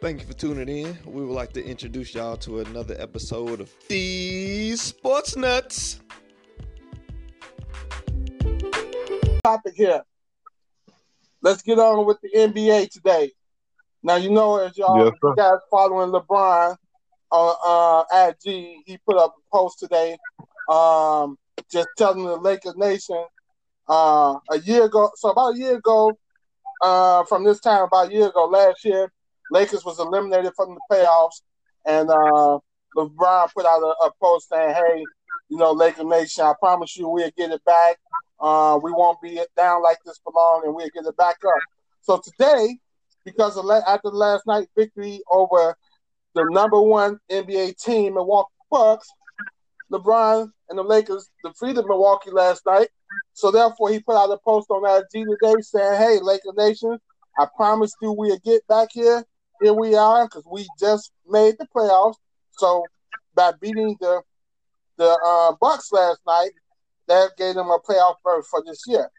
Thank you for tuning in. We would like to introduce y'all to another episode of These Sports Nuts. Topic here. Let's get on with the NBA today. Now you know as y'all Yes, you guys following LeBron on uh, at G, he put up a post today, um, just telling the Lakers nation uh, a year ago. So about a year ago, uh, from this time about a year ago last year, Lakers was eliminated from the playoffs, and uh, LeBron put out a, a post saying, "Hey, you know, Laker Nation, I promise you we'll get it back. Uh, we won't be down like this for long, and we'll get it back up." So today, because of la- after last night victory over the number one NBA team, Milwaukee Bucks, LeBron and the Lakers defeated Milwaukee last night. So therefore, he put out a post on IG today saying, "Hey, Laker Nation, I promise you we'll get back here. Here we are because we just made the playoffs. So by beating the the uh, Bucks last night, that gave them a playoff berth for this year.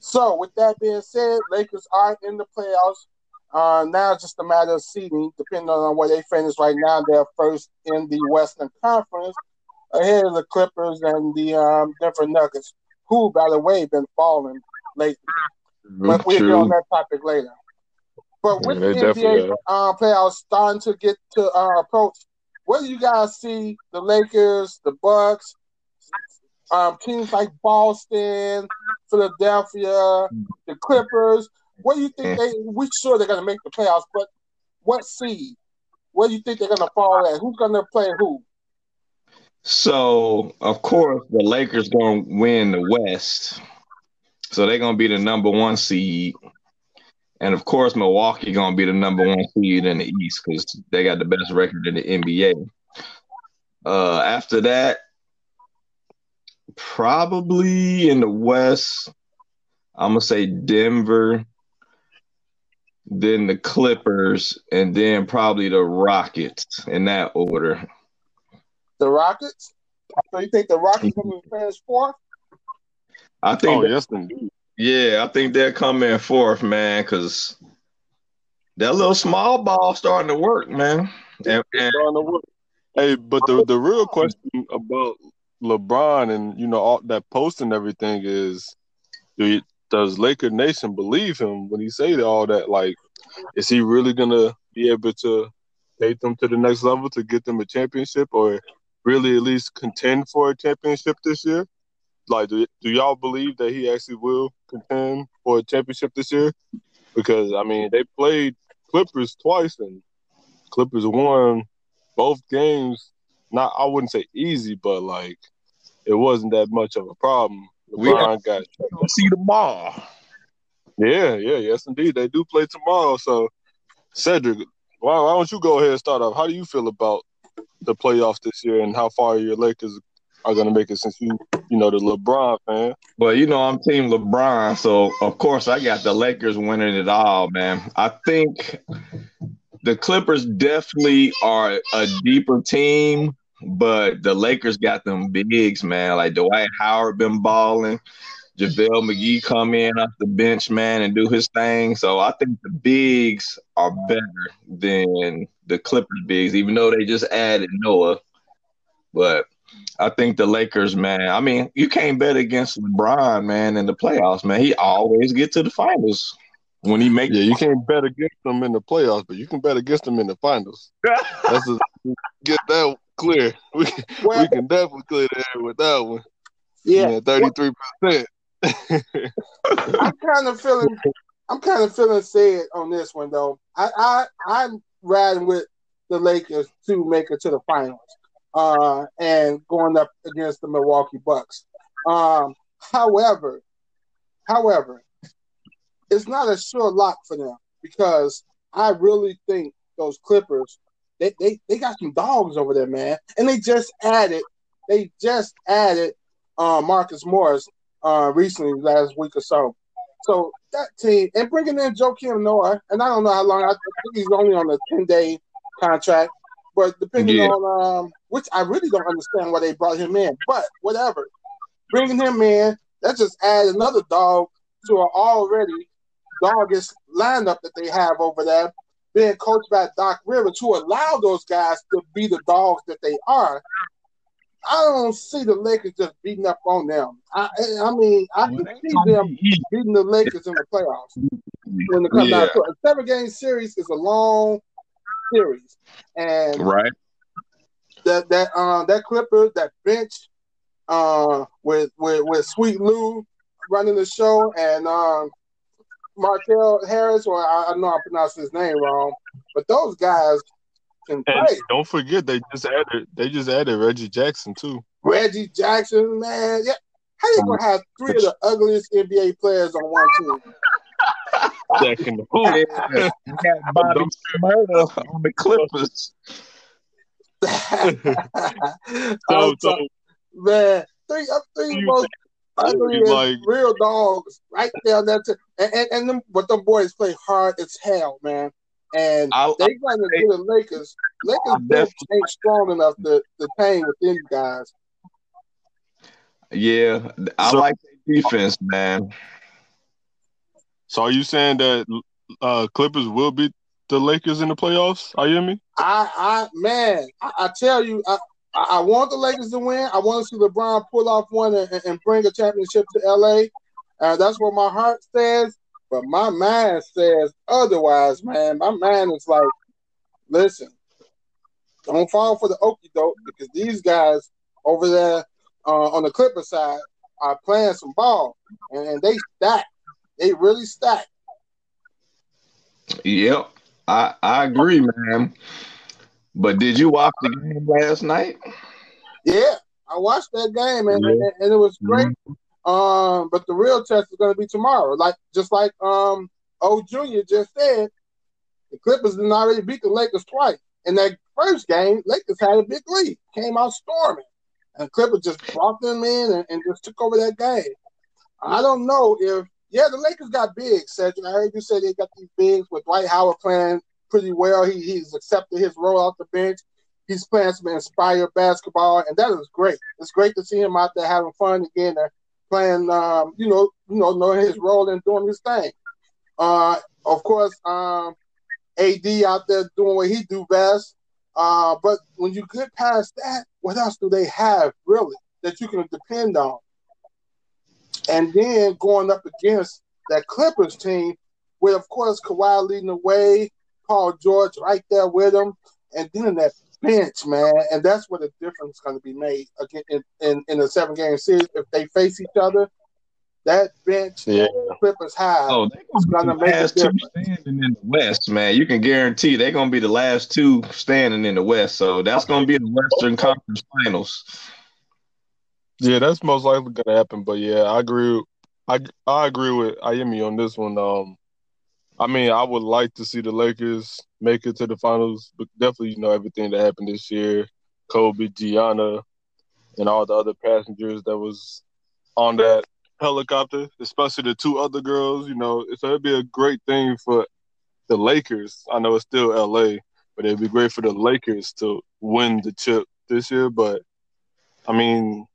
So with that being said, Lakers are in the playoffs. Uh, now it's just a matter of seeding, depending on where they finish right now. They're first in the Western Conference, ahead of the Clippers and the um, Denver Nuggets, who, by the way, been falling lately. But we'll get on that topic later. But with Yeah, the NBA uh, playoffs starting to get to uh, approach, where do you guys see the Lakers, the Bucks, um, teams like Boston, Philadelphia, the Clippers? What do you think they? We sure they're going to make the playoffs, but what seed? Where do you think they're going to fall at? Who's going to play who? So, of course, the Lakers going to win the West. So they're going to be the number one seed. And of course, Milwaukee going to be the number one seed in the East because they got the best record in the NBA. Uh, after that, probably in the West, I'm going to say Denver, then the Clippers, and then probably the Rockets in that order. The Rockets. So you think the Rockets going to finish fourth? I think Oh, yes, indeed. Yeah, I think they're coming fourth, man, because that little small ball starting to work, man. And, and Starting to work. Hey, but the the real question about LeBron and you know all that post and everything is, do you, does Laker Nation believe him when he say all that? Like, is he really gonna be able to take them to the next level to get them a championship, or really at least contend for a championship this year? Like, do, do y'all believe that he actually will contend for a championship this year? Because I mean, they played Clippers twice and Clippers won both games. Not, I wouldn't say easy, but like it wasn't that much of a problem. We- got see ball. yeah, yeah, yes, indeed. They do play tomorrow. So, Cedric, why, why don't you go ahead and start off? How do you feel about the playoffs this year and how far your Lakers are to make it since you, you know, the LeBron fan? Well, you know, I'm Team LeBron, so of course I got the Lakers winning it all, man. I think the Clippers definitely are a deeper team, but the Lakers got them bigs, man. Like Dwight Howard been balling. JaVale McGee come in off the bench, man, and do his thing. So I think the bigs are better than the Clippers bigs, even though they just added Noah. But I think the Lakers, man. I mean, you can't bet against LeBron, man, in the playoffs, man. He always get to the finals when he makes. Yeah, you can't bet against them in the playoffs, but you can bet against them in the finals. That's a, get that clear. We, Well, we can definitely clear the air with that one. yeah. thirty-three percent. I'm kind of feeling I'm kind of feeling sad on this one though. I, I I'm riding with the Lakers to make it to the finals. Uh and going up against the Milwaukee Bucks. Um however, however, it's not a sure lock for them because I really think those Clippers they, they, they got some dogs over there, man. And they just added they just added uh, Marcus Morris uh, recently, last week or so. So that team and bringing in Joakim Noah, and I don't know how long. I think he's only on a ten day contract, but depending Yeah. on um, which I really don't understand why they brought him in. But whatever, bringing him in, that just add another dog to an already doggish lineup that they have over there. being coached by Doc Rivers, who allowed those guys to be the dogs that they are, I don't see the Lakers just beating up on them. I, I mean, I can see them beating the Lakers in the playoffs when it comes Yeah. down to it. A seven game series is a long series, and Right. that that uh, that Clipper that bench uh, with with with Sweet Lou running the show and um, Markel Harris, or I, I know I pronounced his name wrong, but those guys can And play. don't forget they just added they just added Reggie Jackson too. Reggie Jackson, man, yeah. How you gonna have three of the ugliest NBA players on one team? Jack in the hoop. Yeah. We got Bobby Murder on the Clippers. I'm So, so man, three up three most ugly like- real dogs right down there. To, and and, and them, but them boys play hard as hell, man. And I, they got to do the Lakers. Lakers I bench ain't strong enough to, to hang with these guys. yeah, I So- like their defense, man. So are you saying that uh Clippers will beat the Lakers in the playoffs? Are you hear me? I, I, man, I, I tell you, I, I want the Lakers to win. I want to see LeBron pull off one and, and bring a championship to LA. Uh, that's what my heart says, but my mind says otherwise, man. My mind is like, listen, don't fall for the okey doke because these guys over there uh, on the Clipper side are playing some ball and, and they stack. They really stack. Yep, I I agree, man. But did you watch the game last night? Yeah, I watched that game and, Yeah. and, and it was great. Um, but the real test is going to be tomorrow. Like just like um, O Junior just said, the Clippers didn't already beat the Lakers twice. In that first game, Lakers had a big lead, came out storming, and Clippers just brought them in and, and just took over that game. I don't know if yeah, the Lakers got big. Cedric, I heard you say they got these bigs with Dwight Howard playing pretty well. He he's accepted his role off the bench. He's playing some inspired basketball, and that is great. It's great to see him out there having fun again and playing, um, you know, you know, knowing his role and doing his thing. Uh, of course, um, AD out there doing what he do best. Uh, but when you get past that, what else do they have really that you can depend on? And then going up against that Clippers team, with of course Kawhi leading the way, Paul George right there with him, and then that bench, man, and that's where the difference is going to be made again in, in, in a seven game series if they face each other. That bench, Yeah. Clippers high. Oh, they're gonna gonna be the make a last two difference. standing in the West, man. You can guarantee they're gonna be the last two standing in the West. So that's gonna be the Western Conference Finals. Yeah, that's most likely gonna happen. But yeah, I agree. I I agree with Ayemi on this one. Um, I mean, I would like to see the Lakers make it to the finals, but definitely, you know, everything that happened this year, Kobe, Gianna, and all the other passengers that was on that helicopter, especially the two other girls. You know, so it'd be a great thing for the Lakers. I know it's still LA, but it'd be great for the Lakers to win the chip this year. But I mean,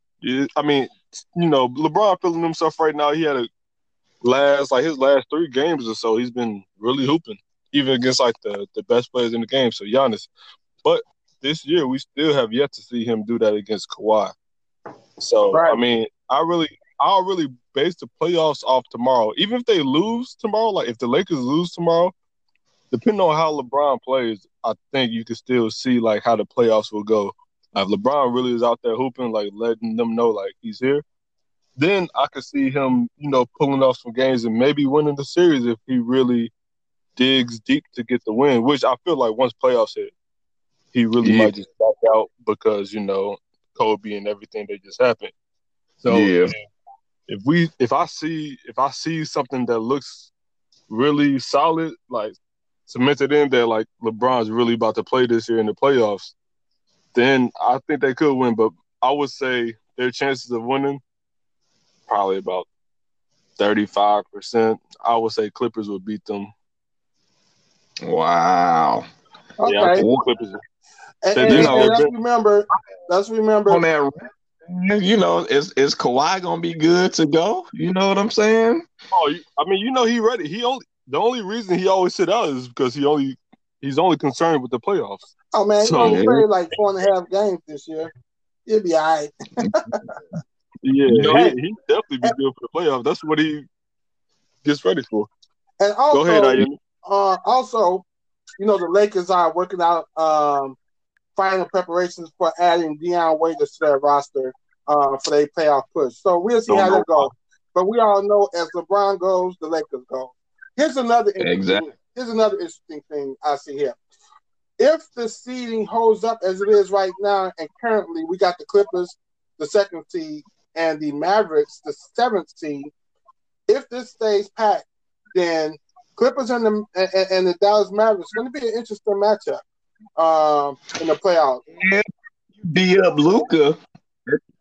I mean, you know, LeBron feeling himself right now. He had a last like his last three games or so. He's been really hooping, even against like the the best players in the game. So Giannis, but this year we still have yet to see him do that against Kawhi. So Right. I mean, I really, I'll really base the playoffs off tomorrow. Even if they lose tomorrow, like if the Lakers lose tomorrow, depending on how LeBron plays, I think you can still see like how the playoffs will go. If LeBron really is out there hooping, like letting them know like he's here, then I could see him, you know, pulling off some games and maybe winning the series if he really digs deep to get the win. Which I feel like once playoffs hit, he really Yeah. might just back out because you know Kobe and everything that just happened. So Yeah. if we if I see if I see something that looks really solid, like cemented in that like LeBron's really about to play this year in the playoffs, then I think they could win. But I would say their chances of winning probably about thirty five percent. I would say Clippers would beat them. Wow. Okay. Yeah, I think Clippers. And, They and- do and know let's remember, let's remember. On that, you know, is is Kawhi gonna be good to go? You know what I'm saying? Oh, I mean, you know, he ready. He only the only reason he always sit out is because he only He's only concerned with the playoffs. Oh man, So- only played like four and a half games this year. He'll be all right. Yeah, know- he, he definitely be good for the playoffs. That's what he gets ready for. And also, Go ahead, uh, also, you know, the Lakers are working out um, final preparations for adding Dion Waiters to their roster uh, for their playoff push. So we'll see Don't how know that goes. But we all know as LeBron goes, the Lakers go. Here's another interesting, Exactly. here's another interesting thing I see here. If the seeding holds up as it is right now, and currently we got the Clippers, the second seed, and the Mavericks, the seventh seed. If this stays packed, then Clippers and the and, and the Dallas Mavericks going to be an interesting matchup um, in the playoffs. beat up Luka,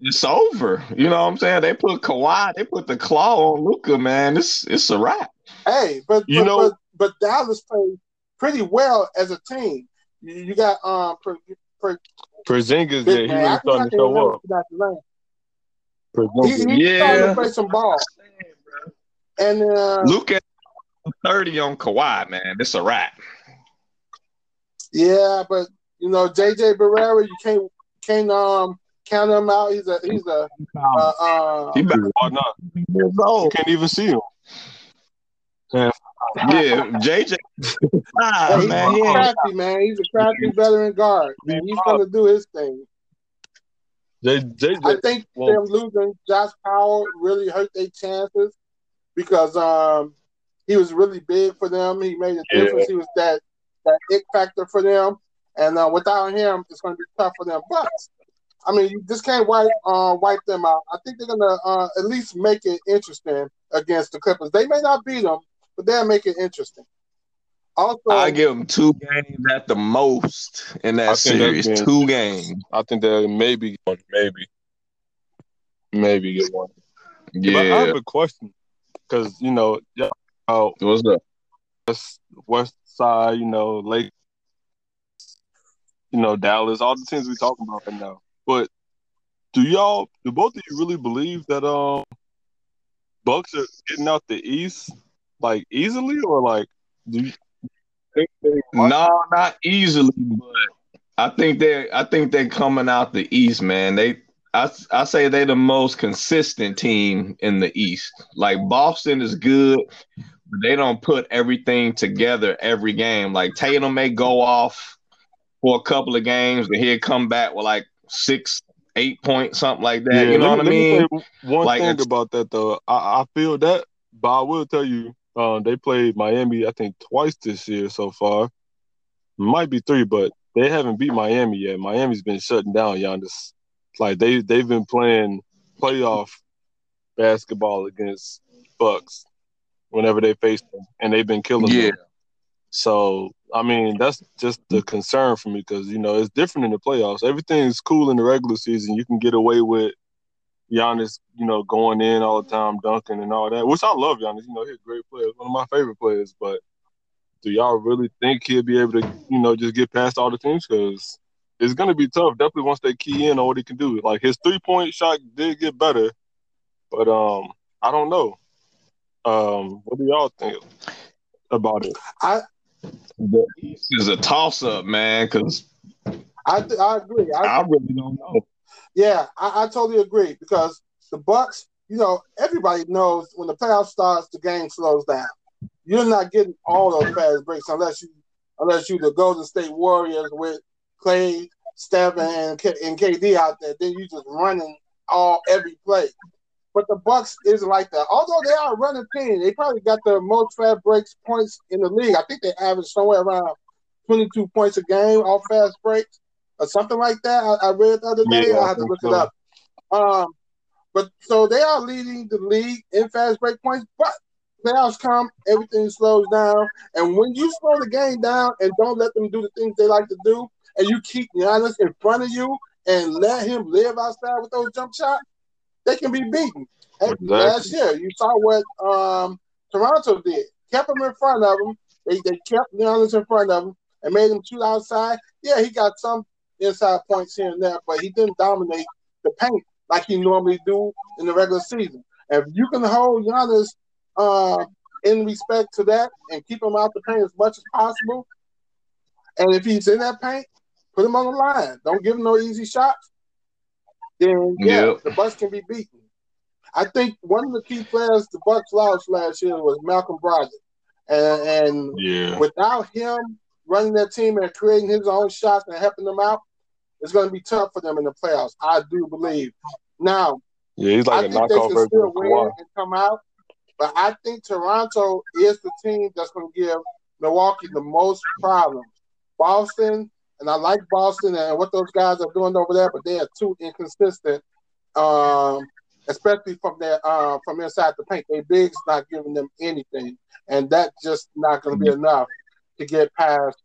it's over. You know what I'm saying? They put Kawhi, they put the claw on Luka, man. It's it's a wrap. Hey, but You but, know- but, but Dallas played pretty well as a team. You, you got um per, per, Porzingis, big yeah, he man. I really think I starting to show up. that name. He, Porzingis. he's starting to play some ball, and uh, Luka 30 on Kawhi, man. It's a wrap. yeah, but you know JJ Barea, you can't can't um count him out. He's a he's a uh, uh, He about Why not? years You old. can't even see him. Yeah, JJ. ah, Yeah, he's man, ain't crafty, man. He's a crafty veteran guard, and he's going to do his thing. JJ, I think Well- them losing Josh Powell really hurt their chances because um, he was really big for them. He made a Yeah. difference. He was that that it factor for them, and uh, without him, it's going to be tough for them. But I mean, you just can't wipe uh, wipe them out. I think they're going to uh, at least make it interesting against the Clippers. They may not beat them, but they'll make it interesting. Also, I give them two games at the most in that think series. being- Two games. I think that maybe one, maybe, maybe get one. But I have a question because you know, yeah, out What's up? west, west side, you know, Lake, you know, Dallas, all the teams we talking about right now. But do y'all, do both of you really believe that um, Bucks are getting out the East like easily, or like do you think they? No, not easily, but I think they I think they're coming out the East, man. They I I say they're the most consistent team in the East. Like Boston is good, but they don't put everything together every game. Like Tatum may go off for a couple of games, and he'll come back with like six, eight points, something like that. you know what I mean? me one Like, thing about that though, I, I feel that, but I will tell you, uh, they played Miami, I think twice this year so far. Might be three, but they haven't beat Miami yet. Miami's been shutting down Giannis. Like they they've been playing playoff basketball against Bucks whenever they face them, and they've been killing Yeah. them. So I mean, that's just the concern for me because you know it's different in the playoffs. Everything's cool in the regular season. You can get away with Giannis, you know, going in all the time, dunking and all that. Which I love Giannis. You know, he's a great player, one of my favorite players. But do y'all really think he'll be able to, you know, just get past all the teams? Because it's going to be tough. Definitely once they key in on what he can do. Like his three point shot did get better, but um, I don't know. Um, what do y'all think about it? I this is a toss up, man, because I th- I agree. I, I really don't know. Yeah, I, I totally agree because the Bucks, you know, everybody knows when the playoff starts, the game slows down. You're not getting all those fast breaks unless you unless you the Golden State Warriors with Klay, Steph, and, K- and KD out there. Then you just running all every play. But the Bucks isn't like that. Although they are running team, they probably got the most fast breaks points in the league. I think they average somewhere around 22 points a game off fast breaks or something like that. I, I read the other day. Yeah, I I have to look so. it up. Um, but so they are leading the league in fast break points. But playoffs come, everything slows down, and when you slow the game down and don't let them do the things they like to do, and you keep Giannis in front of you and let him live outside with those jump shots, they can be beaten. Exactly. Last year, you saw what um, Toronto did. Kept him in front of them. They they kept Giannis in front of him and made him shoot outside. Yeah, he got some inside points here and there, but he didn't dominate the paint like he normally do in the regular season. If you can hold Giannis uh, in respect to that and keep him out the paint as much as possible, And if he's in that paint, put him on the line. Don't give him no easy shots. Then yeah, Yep. the Bucks can be beaten. I think one of the key players the Bucks lost last year was Malcolm Brogdon, and, and Yeah. without him running that team and creating his own shots and helping them out, it's going to be tough for them in the playoffs. I do believe. Now, Yeah, he's I like a think they knockoff can still win Kawhi. and come out, but I think Toronto is the team that's going to give Milwaukee the most problems. Boston, and I like Boston and what those guys are doing over there, but they are too inconsistent, um, especially from their uh, from inside the paint. They bigs not giving them anything, and that's just not going to be enough to get past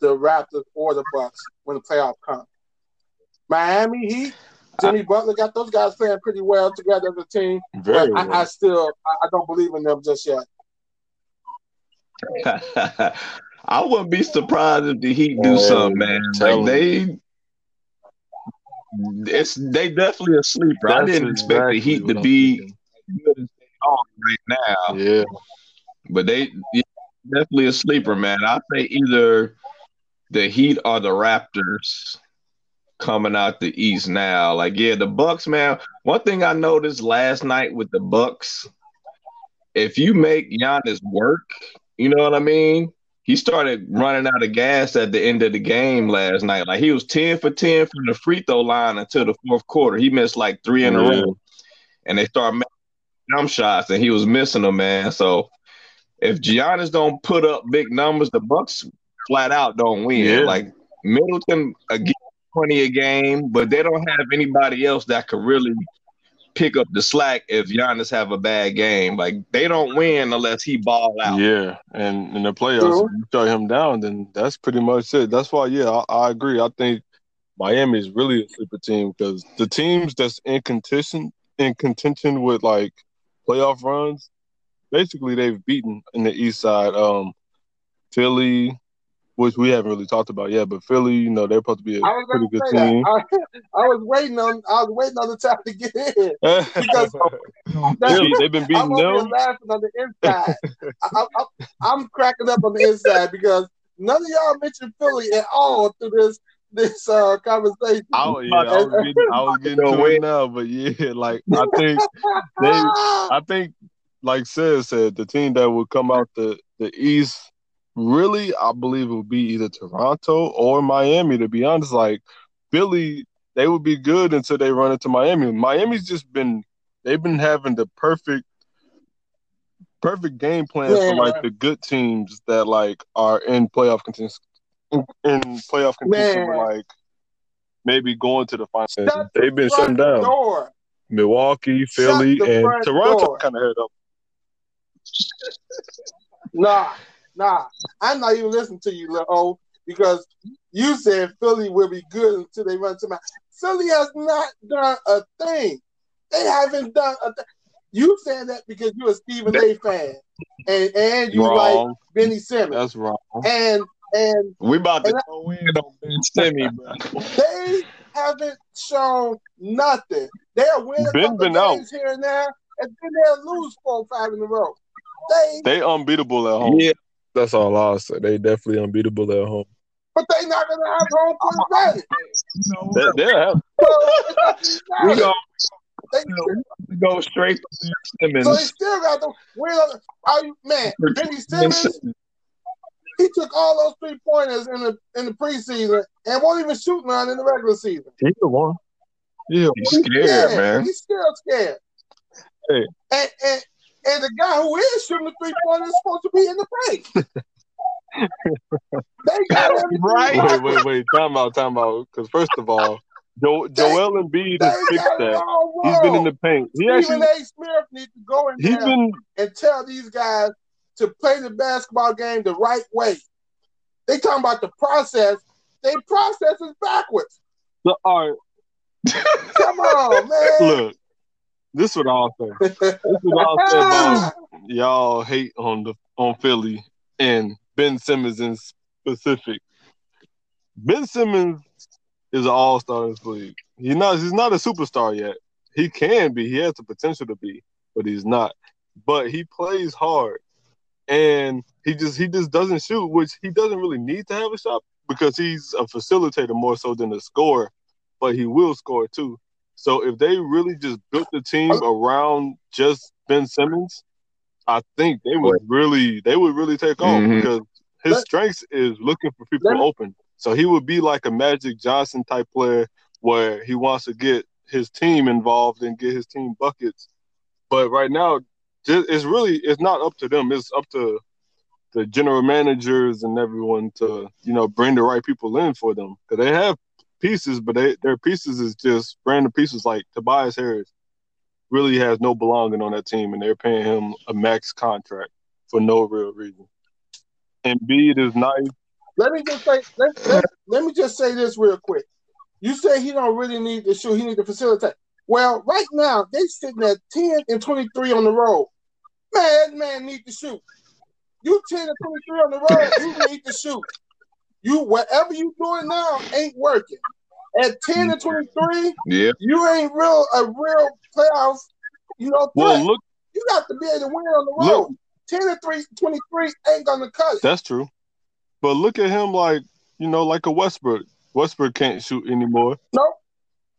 the Raptors or the Bucks when the playoff comes. Miami Heat, Jimmy Butler got those guys playing pretty well together as a team, Very but I, I still I, I don't believe in them just yet. I wouldn't be surprised if the Heat do Man, something, man. Like they, it's they definitely a sleeper. I didn't expect the Heat to I'm be thinking. good as they are right now, Yeah. but they yeah, definitely a sleeper, man. I say either the Heat or the Raptors coming out the East now. Like yeah, the Bucks, man. One thing I noticed last night with the Bucks, if you make Giannis work, you know what I mean. He started running out of gas at the end of the game last night. Like he was 10 for 10 from the free throw line until the fourth quarter. He missed like three in a row. And they started making jump shots and he was missing them, man. So if Giannis don't put up big numbers, the Bucks flat out don't win. Yeah. Like Middleton again 20 a game, but they don't have anybody else that could really pick up the slack if Giannis have a bad game. Like they don't win unless he ball out. Yeah, and in the playoffs, True. if you shut him down, then that's pretty much it. That's why, yeah, I, I agree. I think Miami is really a sleeper team because the teams that's in contention in contention with like playoff runs, basically they've beaten in the East Side. Um, Philly, which we haven't really talked about yet, but Philly, you know, they're supposed to be a pretty good team. I, I was waiting on I was waiting on the time to get in. Because That's- Philly, they've been I'm beating over here them. laughing on the inside. I, I, I, am cracking up on the inside because none of y'all mentioned Philly at all through this this uh, conversation. I, was- yeah, I was getting, I was getting to it now, but yeah, like I think they, I think, like Sid said, the team that would come out the the East, really, I believe it would be either Toronto or Miami. To be honest, like Philly, they would be good until they run into Miami. Miami's just been, they've been having the perfect, perfect game plan Yeah. for like the good teams that like are in playoff contention, in, in playoff contention, Man. like maybe going to the finals. Shut They've been shutting down. door. Milwaukee, Philly, and Toronto kind of head up. Nah, nah. I'm not even listening to you, little O, because you said Philly will be good until they run to my. Philly has not done a thing. They haven't done a thing. You saying that because you're a Stephen A. fan, and and you like Wrong. Benny Simmons, That's wrong. and and We about to go in on Ben Simmons, bro. they haven't shown nothing. They'll win a Ben couple been out. games here and there, and then they'll lose four or five in a row. They, They unbeatable at home. Yeah, That's all I'll say. They definitely unbeatable at home. but they not gonna have home court advantage. They, they'll have. So, we go they, we go straight to Ben so they still got the win. Are you man? Benny Simmons, he took all those three pointers in the in the preseason and won't even shoot none in the regular season. He's the one. Yeah. He's scared, man. He's still scared. Hey. And, and and the guy who is shooting the three pointers is supposed to be in the paint. they got everything Right. Wait, wait, wait. Time out, time out. Because first of all, jo- Joel Embiid They has fixed that. He's been in the paint. He Stephen actually, A. Smith needs to go in he's there been. and tell these guys to play the basketball game the right way. They talking about the process. They process is backwards. All right, Come on, man. look. This is what I'll say. This is what I'll say about y'all hate on the on Philly and Ben Simmons in specific. Ben Simmons is an all star in this league. He's not he's not a superstar yet. He can be. He has the potential to be, but he's not. But he plays hard. and he just he just doesn't shoot, which he doesn't really need to have a shot because he's a facilitator more so than a scorer, but he will score too. So if they really just built the team around just Ben Simmons, I think they would really they would really take off Mhm. because his Let- strengths is looking for people Let- open. So he would be like a Magic Johnson type player where he wants to get his team involved and get his team buckets. But right now, it's really it's not up to them. It's up to the general managers and everyone to you know bring the right people in for them because they have pieces, but they, their pieces is just random pieces like Tobias Harris really has no belonging on that team, and they're paying him a max contract for no real reason. Embiid is nice. Let me just say let, let, let me just say this real quick. You say he don't really need to shoot, he need to facilitate. Well, right now they sitting at 10 and 23 on the road. Man, man need to shoot. You 10 and 23 on the road, you need to shoot. You whatever you doing now ain't working. At 10 and 23, Yeah. you ain't real a real playoff, you know, Well, threat. look, you got to be able to win on the Look. road. 10 and 3, 23 ain't gonna cut it. that's true, but look at him like you know like a Westbrook. Westbrook can't shoot anymore, Nope.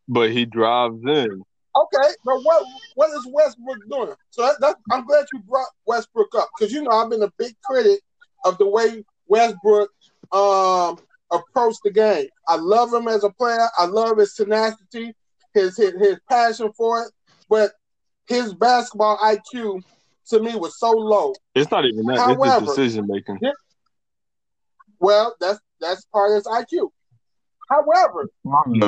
but he drives in. Okay, but what what is Westbrook doing? So that, that, I'm glad you brought Westbrook up because you know I've been a big critic of the way Westbrook um approached the game. I love him as a player. I love his tenacity, his his, his passion for it, but his basketball IQ to me was so low. It's not even that. However- it's decision making. Well, that's that's part of his IQ. However,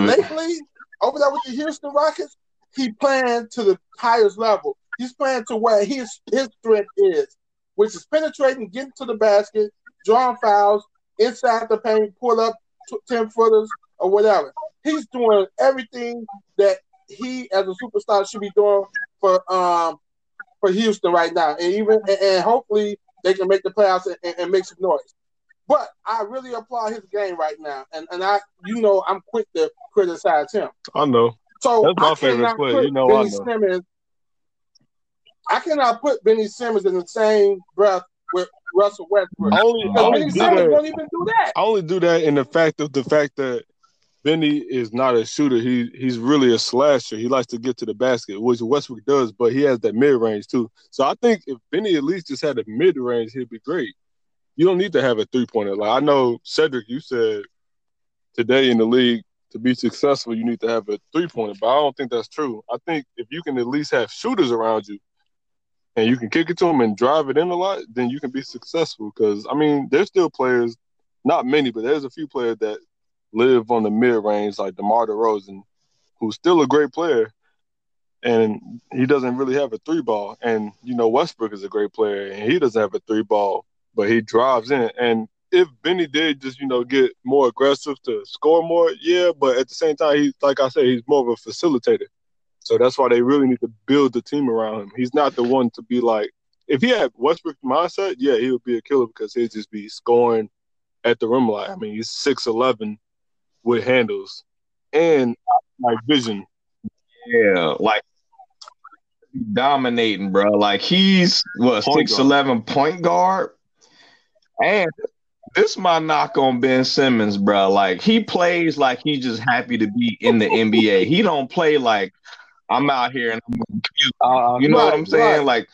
lately over there with the Houston Rockets, he playing to the highest level. He's playing to where his his strength is, which is penetrating, getting to the basket, drawing fouls inside the paint, pull up t- ten footers or whatever. He's doing everything that he as a superstar should be doing for um for Houston right now, and even and, and hopefully they can make the playoffs and, and, and make some noise. But I really applaud his game right now, and and I you know I'm quick to criticize him. I know. So That's my I favorite player. You know I know. Simmons. I cannot put Benny Simmons in the same breath with Russell Westbrook. I only, only do that. won't even do that. I only do that in the fact of the fact that Benny is not a shooter. He he's really a slasher. He likes to get to the basket, which Westbrook does, but he has that mid range too. So I think if Benny at least just had a mid range, he'd be great. You don't need to have a three pointer. Like I know Cedric, you said today in the league to be successful, you need to have a three pointer, but I don't think that's true. I think if you can at least have shooters around you and you can kick it to them and drive it in a lot, then you can be successful. Because I mean, there's still players, not many, but there's a few players that live on the mid range, like DeMar DeRozan, who's still a great player, and he doesn't really have a three ball. And you know, Westbrook is a great player, and he doesn't have a three ball, but he drives in. And if Benny did just you know get more aggressive to score more, yeah, but at the same time, he's like I said, he's more of a facilitator. So that's why they really need to build the team around him. He's not the one to be like, if he had Westbrook mindset, yeah, he would be a killer because he'd just be scoring at the rim line. I mean, he's six eleven with handles and like vision. Yeah, like dominating, bro. Like he's what six eleven point guard, and this my knock on Ben Simmons, bro. Like he plays like he's just happy to be in the NBA. He don't play like I'm out here and I'm gonna kill. Uh, You know what I'm saying? right. Like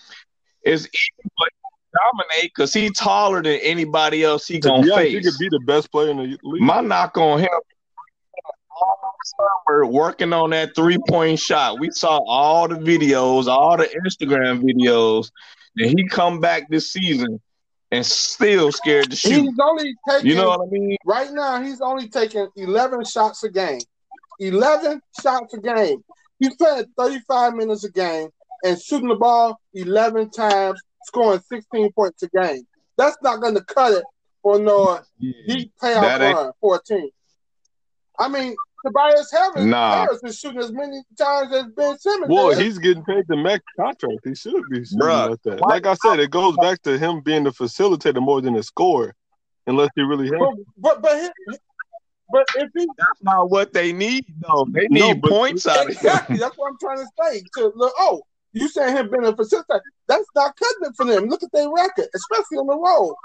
it's easy for to dominate because he's taller than anybody else he gonna be honest, he could be the best player in the league. My knock on him all summer working on that three point shot. We saw all the videos, all the Instagram videos, and he come back this season and still scared to shoot. He's only taking You know what I mean? right now. He's only taking 11 shots a game. 11 shots a game. He's playing 35 minutes a game and shooting the ball 11 times, scoring 16 points a game. That's not going to cut it for no deep playoff That ain't- run for a team. I mean, Tobias Harris, Nah. Harris is shooting as many times as Ben Simmons. Well, is. he's getting paid the max contract. He should be shooting Bruh, like that. Like I said, it goes back to him being the facilitator more than the scorer, unless he really has. but, but but he- but if he That's not what they need, though. They need No, points out of him. exactly, that's what I'm trying to say. To look, oh, you saying him being a facilitator? That's not cutting it for them. Look at their record, especially on the road.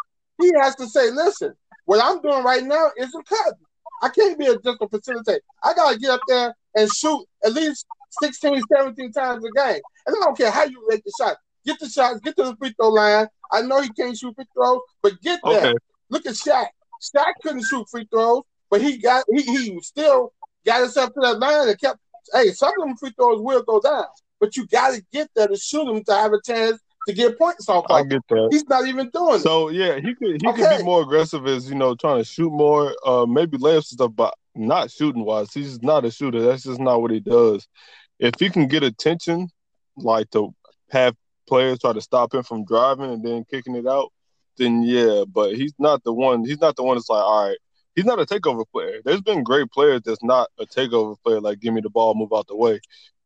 He has to say, listen, what I'm doing right now isn't cutting. I can't be a, just a facilitator. I got to get up there and shoot at least 16, 17 times a game. And I don't care how you make the shot. Get the shots, get to the free throw line. I know he can't shoot free throws, but get there. Okay. Look at Shaq. Shaq couldn't shoot free throws, but he got he, he still got himself to that line and kept. Hey, some of them free throws will go down, but you got to get there to shoot them to have a chance to get points off. I get that. He's not even doing it. So yeah, he could he could be more aggressive as you know, trying to shoot more, uh, maybe layups and stuff, but not shooting wise. He's not a shooter. That's just not what he does. If he can get attention, like to have players try to stop him from driving and then kicking it out, then yeah. But he's not the one. He's not the one that's like, all right. He's not a takeover player. There's been great players that's not a takeover player. Like, give me the ball, move out the way.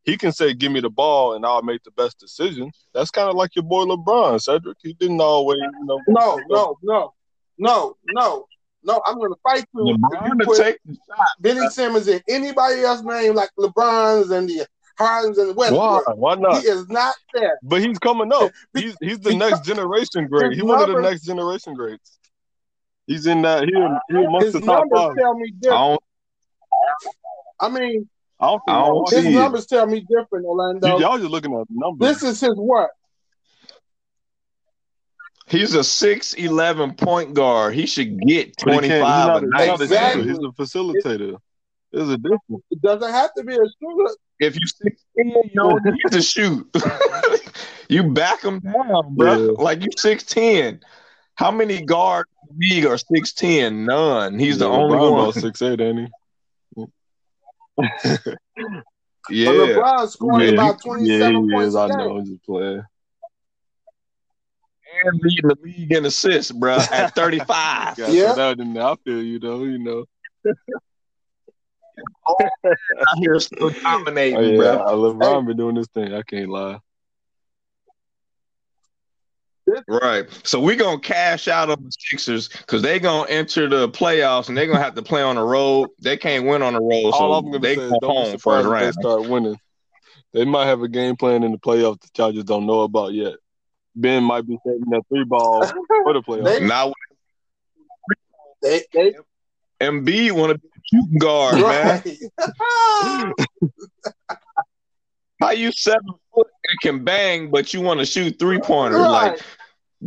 He can say, "Give me the ball, and I'll make the best decision." That's kind of like your boy LeBron, Cedric. He didn't always, you know. No, no, no, no, no, no. I'm going to fight you. if LeBron you to take the shot. Benny Simmons and anybody else name like LeBron's and the Hardens and Why? Westbrook. Why He not? He is not there. But he's coming up. He's he's the next generation great. He's one of the next generation greats. He's in that. He he amongst His the top numbers five. tell me different. don't, I mean, I don't think I don't his see it. numbers tell me different, Orlando. y'all just looking at numbers. This is his what? he's a six eleven point guard. He should get twenty five. he he's a a- night. he's not a Exactly. He's a facilitator. There's a difference. It doesn't have to be a shooter. If you sixteen, you don't need to shoot. you back him down, bro. Yeah. Like you six ten. How many guards in the league are six ten? None. He's the only LeBron one. six eight, ain't he? But Yeah. LeBron scoring yeah, about he, yeah, 27 he points is. a I game. know. I'm just playing. And leading the league in assists, bro, at thirty five. Yeah. that in there. I feel you though. You know. out here still dominating, Oh, yeah, bro. LeBron been doing this thing. I can't lie. Right. So we're gonna cash out on the Sixers because they're gonna enter the playoffs and they're gonna have to play on the road. They can't win on the road, All so I'm gonna they say is go don't be home surprised first if they start winning. They might have a game plan in the playoffs that y'all just don't know about yet. Ben might be taking that three ball for the playoffs. They- Now They, they, MB want to be a shooting guard, man. right. How you seven foot and can bang, but you want to shoot three pointers? Right. Like,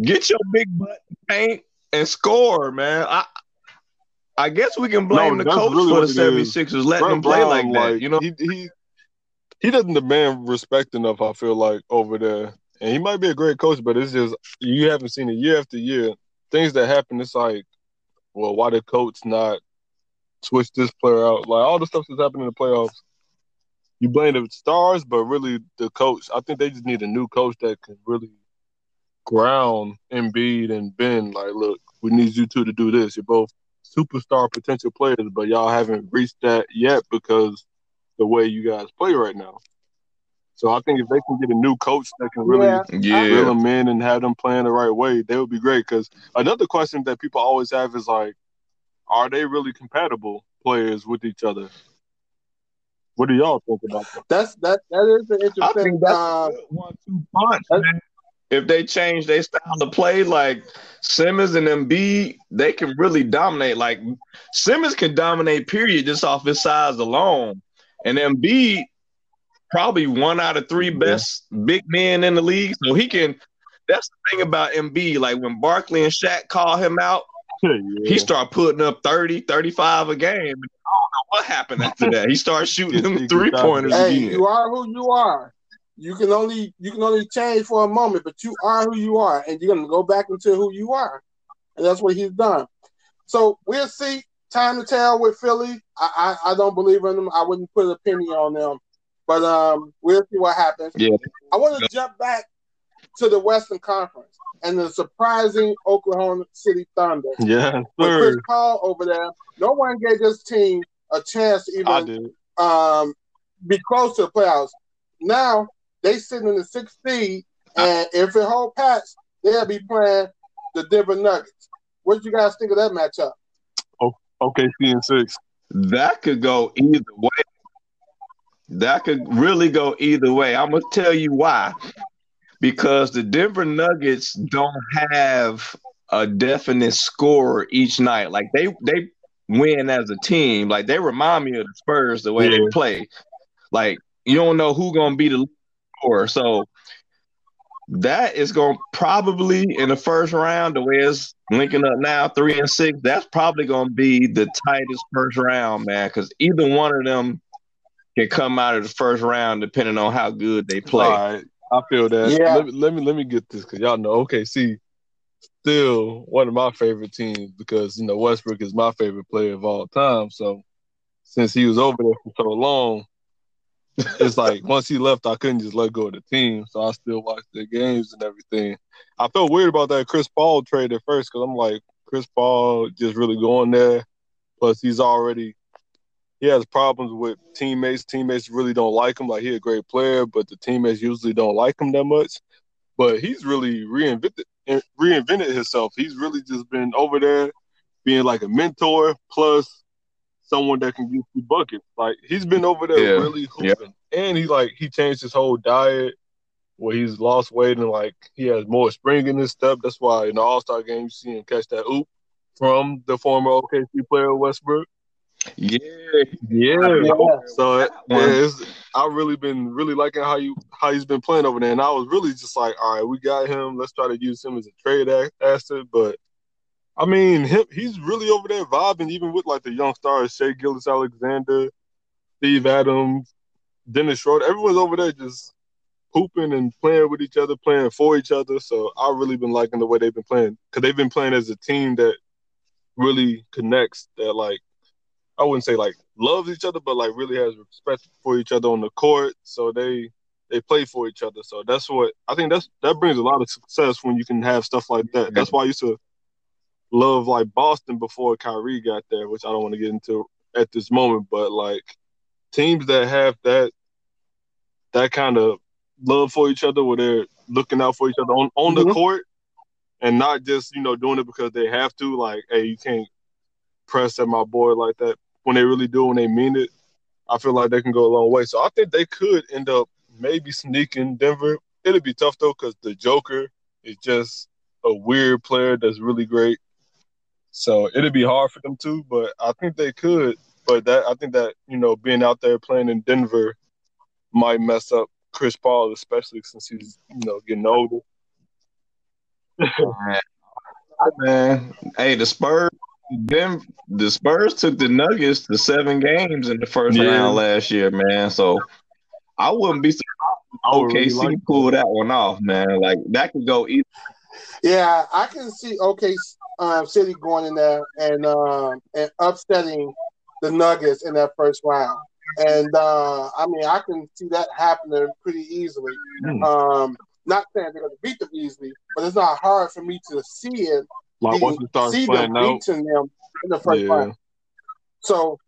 get your big butt paint and score, man. I I guess we can blame No, the coach really for the it is. 76ers letting Brett them play Brown, like that. You know, he he he doesn't demand respect enough. I feel like over there, and he might be a great coach, but it's just you haven't seen it year after year. Things that happen, it's like, well, why did coach not switch this player out? Like all the stuff that's happening in the playoffs. You blame the stars, but really the coach. I think they just need a new coach that can really ground Embiid and Ben. Like, look, we need you two to do this. You're both superstar potential players, but y'all haven't reached that yet because the way you guys play right now. So I think if they can get a new coach that can really Yeah. yeah. reel them in and have them playing the right way, they would be great. Because another question that people always have is like, are they really compatible players with each other? What do y'all think about that? That's that. That is an I interesting. think that's Uh, one-two punch, man. If they change their style to play, like Simmons and Embiid, they can really dominate. Like Simmons can dominate, period, just off his size alone. And Embiid, probably one out of three best big men in the league. So he can. That's the thing about Embiid. Like when Barkley and Shaq call him out, Yeah. he start putting up 30, 35 a game. I don't know what happened after that. He started shooting Get- them three pointers hey, again. you are who you are. You can only you can only change for a moment, but you are who you are, and you're gonna go back into who you are, and that's what he's done. So we'll see. Time to tell with Philly. I I, I don't believe in them. I wouldn't put an opinion on them, but um, we'll see what happens. Yeah. I want to jump back to the Western Conference and the surprising Oklahoma City Thunder. Yeah, With Chris. Paul over there, no one gave this team a chance to even um, be close to the playoffs. Now they sitting in the sixth seed, and if it hold past, they'll be playing the Denver Nuggets. What do you guys think of that matchup? OKC and six. That could go either way. That could really go either way. I'm gonna tell you why. because the Denver Nuggets don't have a definite score each night. Like they they win as a team. Like they remind me of the Spurs the way Yeah. they play. Like you don't know who gonna be the scorer. So that is going to probably in the first round, the way it's linking up now, three and six, that's probably going to be the tightest first round, man, because either one of them can come out of the first round depending on how good they play. All right, I feel that. Yeah. Let, me, let me let me get this because y'all know OKC still one of my favorite teams because you know Westbrook is my favorite player of all time. So since he was over there for so long, it's like once he left, I couldn't just let go of the team. So I still watch the games and everything. I felt weird about that Chris Paul trade at first because I'm like Chris Paul just really going there. Plus he's already he has problems with teammates. Teammates really don't like him. Like he's a great player, but the teammates usually don't like him that much. But he's really reinvented reinvented himself. He's really just been over there being like a mentor plus someone that can give you buckets. Like he's been over there Yeah. really hooping. And he like he changed his whole diet where he's lost weight and like he has more spring in his step. That's why in the All Star game you see him catch that oop from the former OKC player Westbrook. Yeah, Yeah. Yeah. So yeah, it's, I've really been really liking how you how he's been playing over there, and I was really just like, all right, we got him. Let's try to use him as a trade a- asset. But I mean, him he's really over there vibing, even with like the young stars, Shai Gilgeous-Alexander, Steve Adams, Dennis Schroeder. Everyone's over there just hooping and playing with each other, playing for each other. So I've really been liking the way they've been playing because they've been playing as a team that really connects. That like I wouldn't say like loves each other, but like really has respect for each other on the court. So they they play for each other. So that's what I think that's that brings a lot of success when you can have stuff like that. That's why I used to love like Boston before Kyrie got there, which I don't want to get into at this moment, but like teams that have that that kind of love for each other where they're looking out for each other on, on the Mhm. court and not just, you know, doing it because they have to, like, hey, you can't press at my boy like that when they really do when they mean it. I feel like they can go a long way. So I think they could end up maybe sneaking Denver. It'd be tough though because the Joker is just a weird player that's really great. So it'd be hard for them too, but I think they could. But that I think that you know being out there playing in Denver might mess up Chris Paul, especially since he's you know getting older. man. Hey, the Spurs, them, the Spurs took the Nuggets to seven games in the first Yeah. round last year, man. So I wouldn't be surprised would really OKC like pull that one off, man. Like that could go either. Yeah, I can see OK um, City going in there and um, and upsetting the Nuggets in that first round. And uh, I mean, I can see that happening pretty easily. Hmm. Um, not saying they're going to beat them easily, but it's not hard for me to see it. like once you start see them out. beating them in the first Yeah. round. So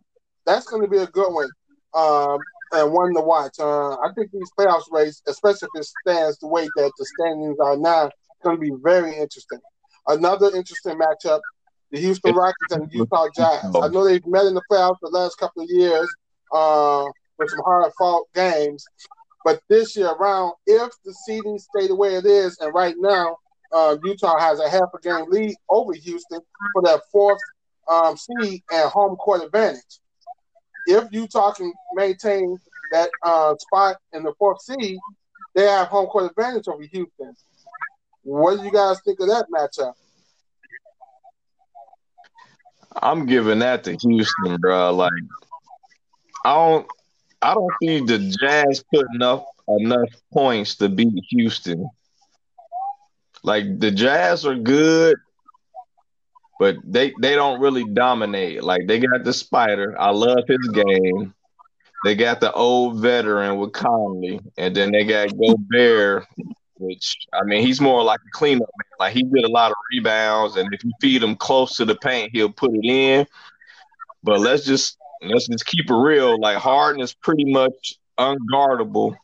that's going to be a good one um, and one to watch. Uh, I think these playoffs race, especially if it stands the way that the standings are now, going to be very interesting. Another interesting matchup: the Houston Rockets and the Utah Jazz. I know they've met in the playoffs the last couple of years uh, with some hard fought games, but this year around, if the seeding stay the way it is, and right now uh, Utah has a half a game lead over Houston for that fourth um, seed and home court advantage. If Utah can maintain that uh, spot in the fourth seed, they have home court advantage over Houston. What do you guys think of that matchup? I'm giving that to Houston, bro. Like I don't, I don't see the Jazz putting up enough points to beat Houston. Like the Jazz are good, but they they don't really dominate. Like they got the Spider. I love his game. They got the old veteran with Conley, and then they got Gobert, which I mean he's more like a cleanup man. Like he did a lot of rebounds, and if you feed him close to the paint, he'll put it in. But let's just let's just keep it real. Like Harden is pretty much unguardable.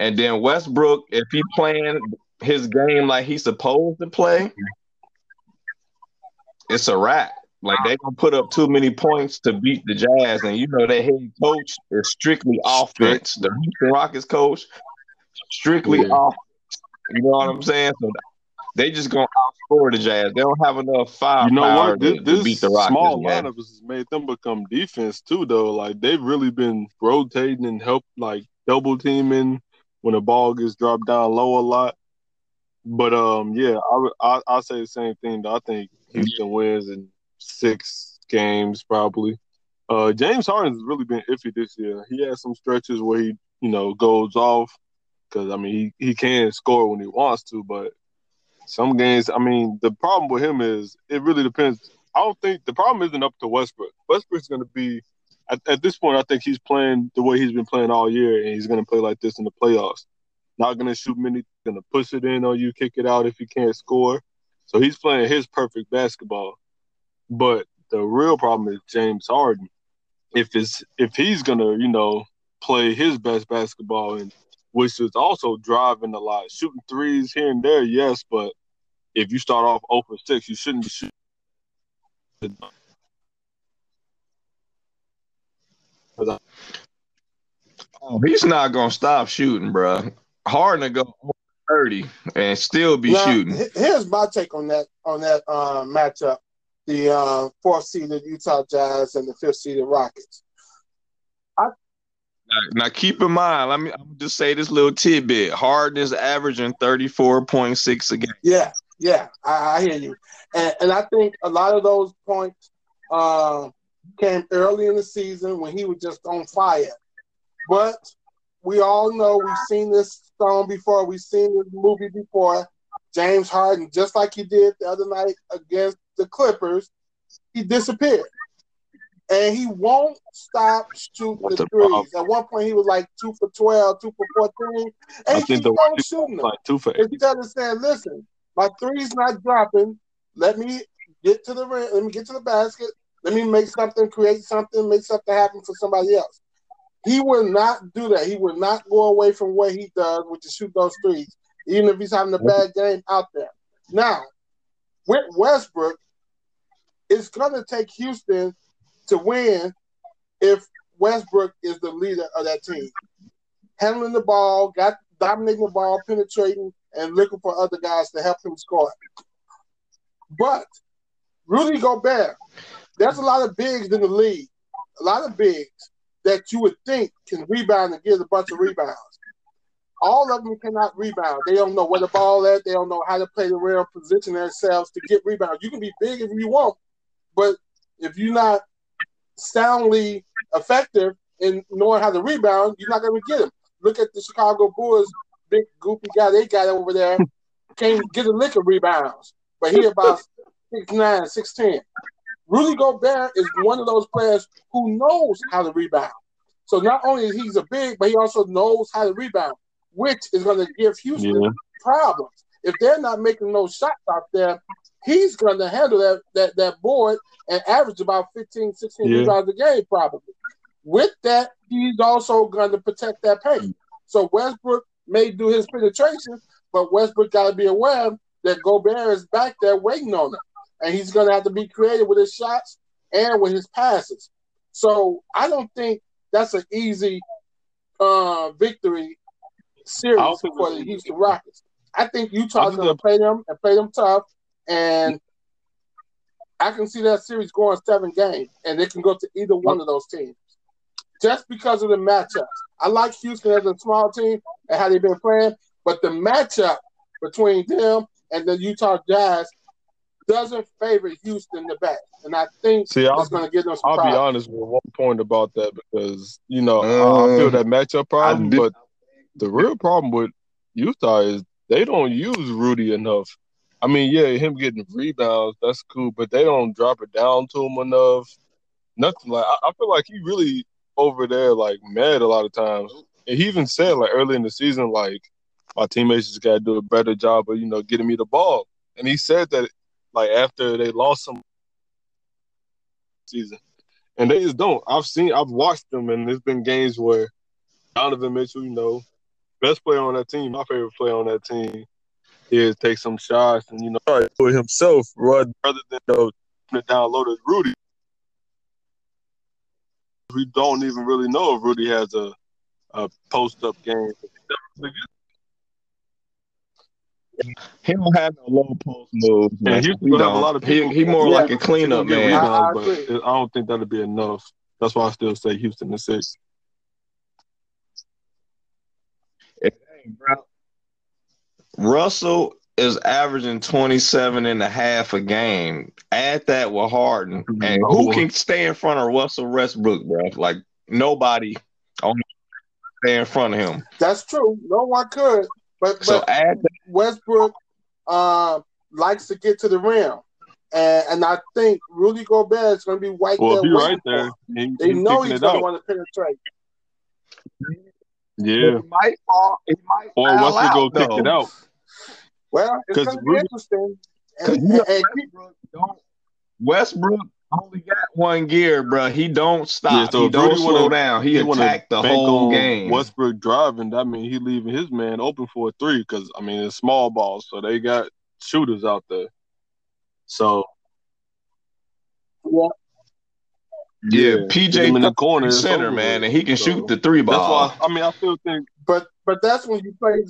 And then Westbrook, if he playing his game like he's supposed to play, it's a wrap. Like they gonna put up too many points to beat the Jazz, and you know their head coach is strictly offense. The Houston Rockets coach, strictly Yeah. off. You know what I'm saying? So they just gonna outscore the Jazz. They don't have enough firepower You know what? to, This, to beat the Rockets. small man. lineup has made them become defense too, though. Like they've really been rotating and help like double teaming when the ball gets dropped down low a lot. But um, yeah, I would- I I say the same thing. Though. I think Houston wins in six games probably. Uh, James Harden's really been iffy this year. He has some stretches where he you know goes off because I mean he he can score when he wants to, but some games, I mean, the problem with him is it really depends. I don't think the problem isn't up to Westbrook. Westbrook's going to be at, at this point. I think he's playing the way he's been playing all year, and he's going to play like this in the playoffs. Not going to shoot many, going to push it in on you, kick it out if you can't score. So he's playing his perfect basketball. But the real problem is James Harden. If it's if he's going to you know play his best basketball and which is also driving a lot, shooting threes here and there, yes, but if you start off 0 for 6, you shouldn't be shooting. Oh, he's not gonna stop shooting, bro. Hard to go over thirty and still be Now, shooting. Here's my take on that on that uh, matchup: the uh, fourth seeded Utah Jazz and the fifth seeded Rockets. Now, keep in mind, let me I'm just say this little tidbit. Harden is averaging thirty four point six a game. Yeah, yeah, I, I hear you, and and I think a lot of those points uh, came early in the season when he was just on fire. But we all know we've seen this song before, we've seen this movie before. James Harden, just like he did the other night against the Clippers, he disappeared. And he won't stop shooting That's the the problem. threes. At one point, he was like two for 12, two for 14, and I he think keeps the on shooting them Like two for eight. instead of saying, "Listen, my three's not dropping. Let me get to the rim. Let me get to the basket. Let me make something, create something, make something happen for somebody else." He will not do that. He will not go away from what he does, which is shoot those threes, even if he's having a bad game out there. Now, with Westbrook, it's going to take Houston to win if Westbrook is the leader of that team, handling the ball, got dominating the ball, penetrating, and looking for other guys to help him score. But Rudy Gobert, there's a lot of bigs in the league, a lot of bigs that you would think can rebound and get a bunch of rebounds. All of them cannot rebound. They don't know where the ball at. They don't know how to play the rim, position themselves to get rebounds. You can be big if you want, but if you're not soundly effective in knowing how to rebound, you're not going to get them. Look at the Chicago Bulls, big goofy guy they got over there. Can't get a lick of rebounds, but he about six nine, six ten. Rudy Gobert is one of those players who knows how to rebound. So not only is he a big, but he also knows how to rebound, which is going to give Houston Yeah. problems. If they're not making those shots out there, he's going to handle that that that board and average about 15, 16 Yeah. rebounds a game probably. With that, he's also going to protect that paint. So Westbrook may do his penetration, but Westbrook got to be aware that Gobert is back there waiting on him, and he's going to have to be creative with his shots and with his passes. So I don't think that's an easy uh, victory series for the. Houston Rockets. I think Utah's going to play them and play them tough, and I can see that series going seven games, and they can go to either one of those teams just because of the matchups. I like Houston as a small team and how they've been playing, but the matchup between them and the Utah Jazz doesn't favor Houston the best, and I think See, I'll it's going to give them some I'll be honest with one point about that because you know I, I feel Um, that matchup problem, but the real problem with Utah is they don't use Rudy enough. I mean, yeah, him getting rebounds that's cool, but they don't drop it down to him enough. Nothing like I, I feel like he really over there like mad a lot of times. And he even said like early in the season, like my teammates just got to do a better job of you know getting me the ball. And he said that like after they lost some season. And they just don't. I've seen, I've watched them, and there's been games where Donovan Mitchell, you know, best player on that team, my favorite player on that team, is take some shots and you know try do it himself rather rather than you know, putting it down low to Rudy. We don't even really know if Rudy has a a post up game. He don't have no low post moves. And man. Houston He have a lot of He, people- he more Yeah. like a cleanup He'll man. I- I but I don't think that'll be enough. That's why I still say Houston is six. Russell is averaging 27 and a half a game. Add that with Harden. And who can stay in front of Russell Westbrook, bro? Like nobody on stay in front of him. That's true. No one could. But, So but add that. Westbrook uh, likes to get to the rim. And, and I think Rudy Gobert is going to be right Well, there. if right there, him. he, They he's know he's it going to want to penetrate. Yeah. He might fall. He might Or foul Westbrook out, go kick it out. Well, it's 'Cause going to be Rudy- interesting. Cause And, you know, and, and Westbrook, don't, Westbrook only got one gear, bro. He don't stop. Yeah, so he don't Rudy slow wanna- down. He, He wanna attacked the bank whole on game. Westbrook driving. That means he leaving his man open for a three because I mean it's small balls, so they got shooters out there. So yeah, yeah, get PJ him in the corner, center man, and he can So, shoot the three That's ball. why I mean I still think but but that's when you play.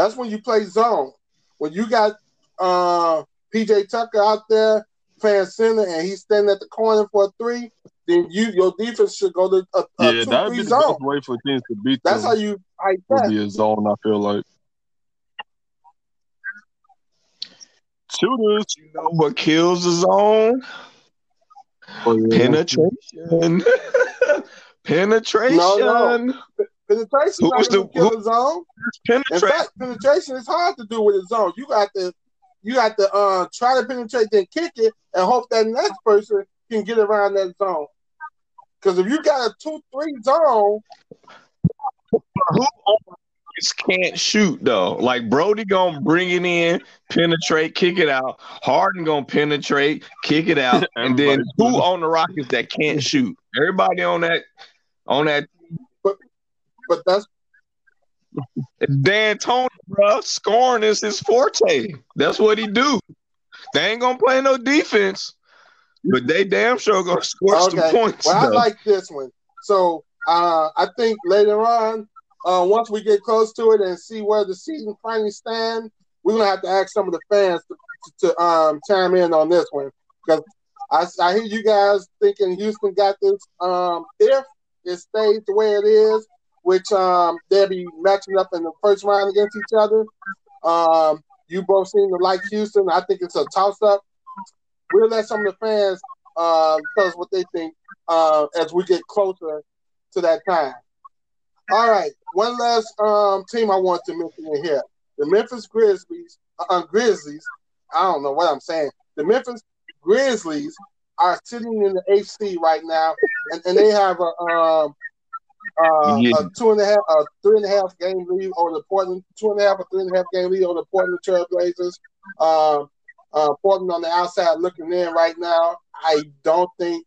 That's when you play zone. When you got uh, PJ Tucker out there playing center and he's standing at the corner for a three, then you your defense should go to a, a yeah, two that'd be three the zone. best way for teams to beat That's them. how you fight would that. be a zone. I feel like shooters. You know what kills the zone? Oh, yeah. Penetration. Penetration. No, no. Penetration Who's the- kill who- the zone. In fact, penetration is hard to do with a zone. You got to you got to uh, try to penetrate, then kick it, and hope that next person can get around that zone. Because if you got a two three zone, Who always can't shoot though? Like Brody gonna bring it in, penetrate, kick it out. Harden gonna penetrate, kick it out, and then who on the Rockets that can't shoot? Everybody on that on that but that's D'Antoni, bro. Scoring is his forte. That's what he do. They ain't gonna play no defense, but they damn sure gonna score some points. Well, I like this one. So uh, I think later on, uh, once we get close to it and see where the season finally stands, we're gonna have to ask some of the fans to, to um, chime in on this one because I, I hear you guys thinking Houston got this. Um, if it stays the way it is, which um, they'll be matching up in the first round against each other. Um, you both seem to like Houston. I think it's a toss up. We'll let some of the fans uh, tell us what they think uh, as we get closer to that time. All right, one last um, team I want to mention in here: the Memphis Grizzlies. Uh, Grizzlies. I don't know what I'm saying. The Memphis Grizzlies are sitting in the HC right now, and, and they have a um, uh, Yeah. a two and a half, a three and a half game lead over the Portland, two and a half or three and a half game lead over the Portland Trailblazers. Um, uh, Portland on the outside looking in right now. I don't think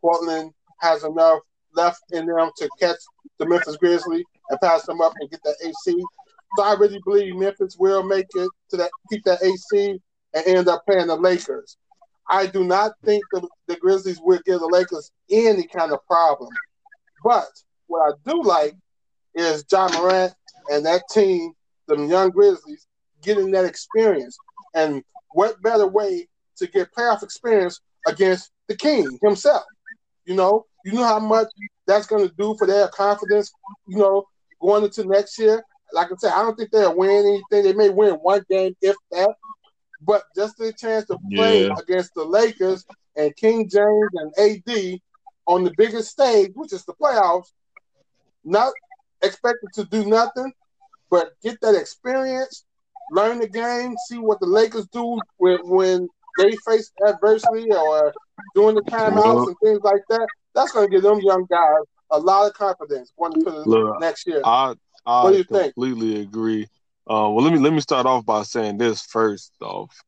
Portland has enough left in them to catch the Memphis Grizzlies and pass them up and get that AC. So I really believe Memphis will make it to that, keep that AC and end up playing the Lakers. I do not think the, the Grizzlies will give the Lakers any kind of problem. But what I do like is Ja Morant and that team, the young Grizzlies, getting that experience. And what better way to get playoff experience against the king himself? You know, you know how much that's going to do for their confidence, you know, going into next year. Like I said, I don't think they'll win anything. They may win one game, if that. But just the chance to play Yeah. against the Lakers and King James and AD on the biggest stage, which is the playoffs, not expected to do nothing, but get that experience, learn the game, see what the Lakers do when when they face adversity or during the timeouts and things like that. That's going to give them young guys a lot of confidence going into the Look, next year. I What do I you think? completely agree. Uh, well, let me let me start off by saying this first off.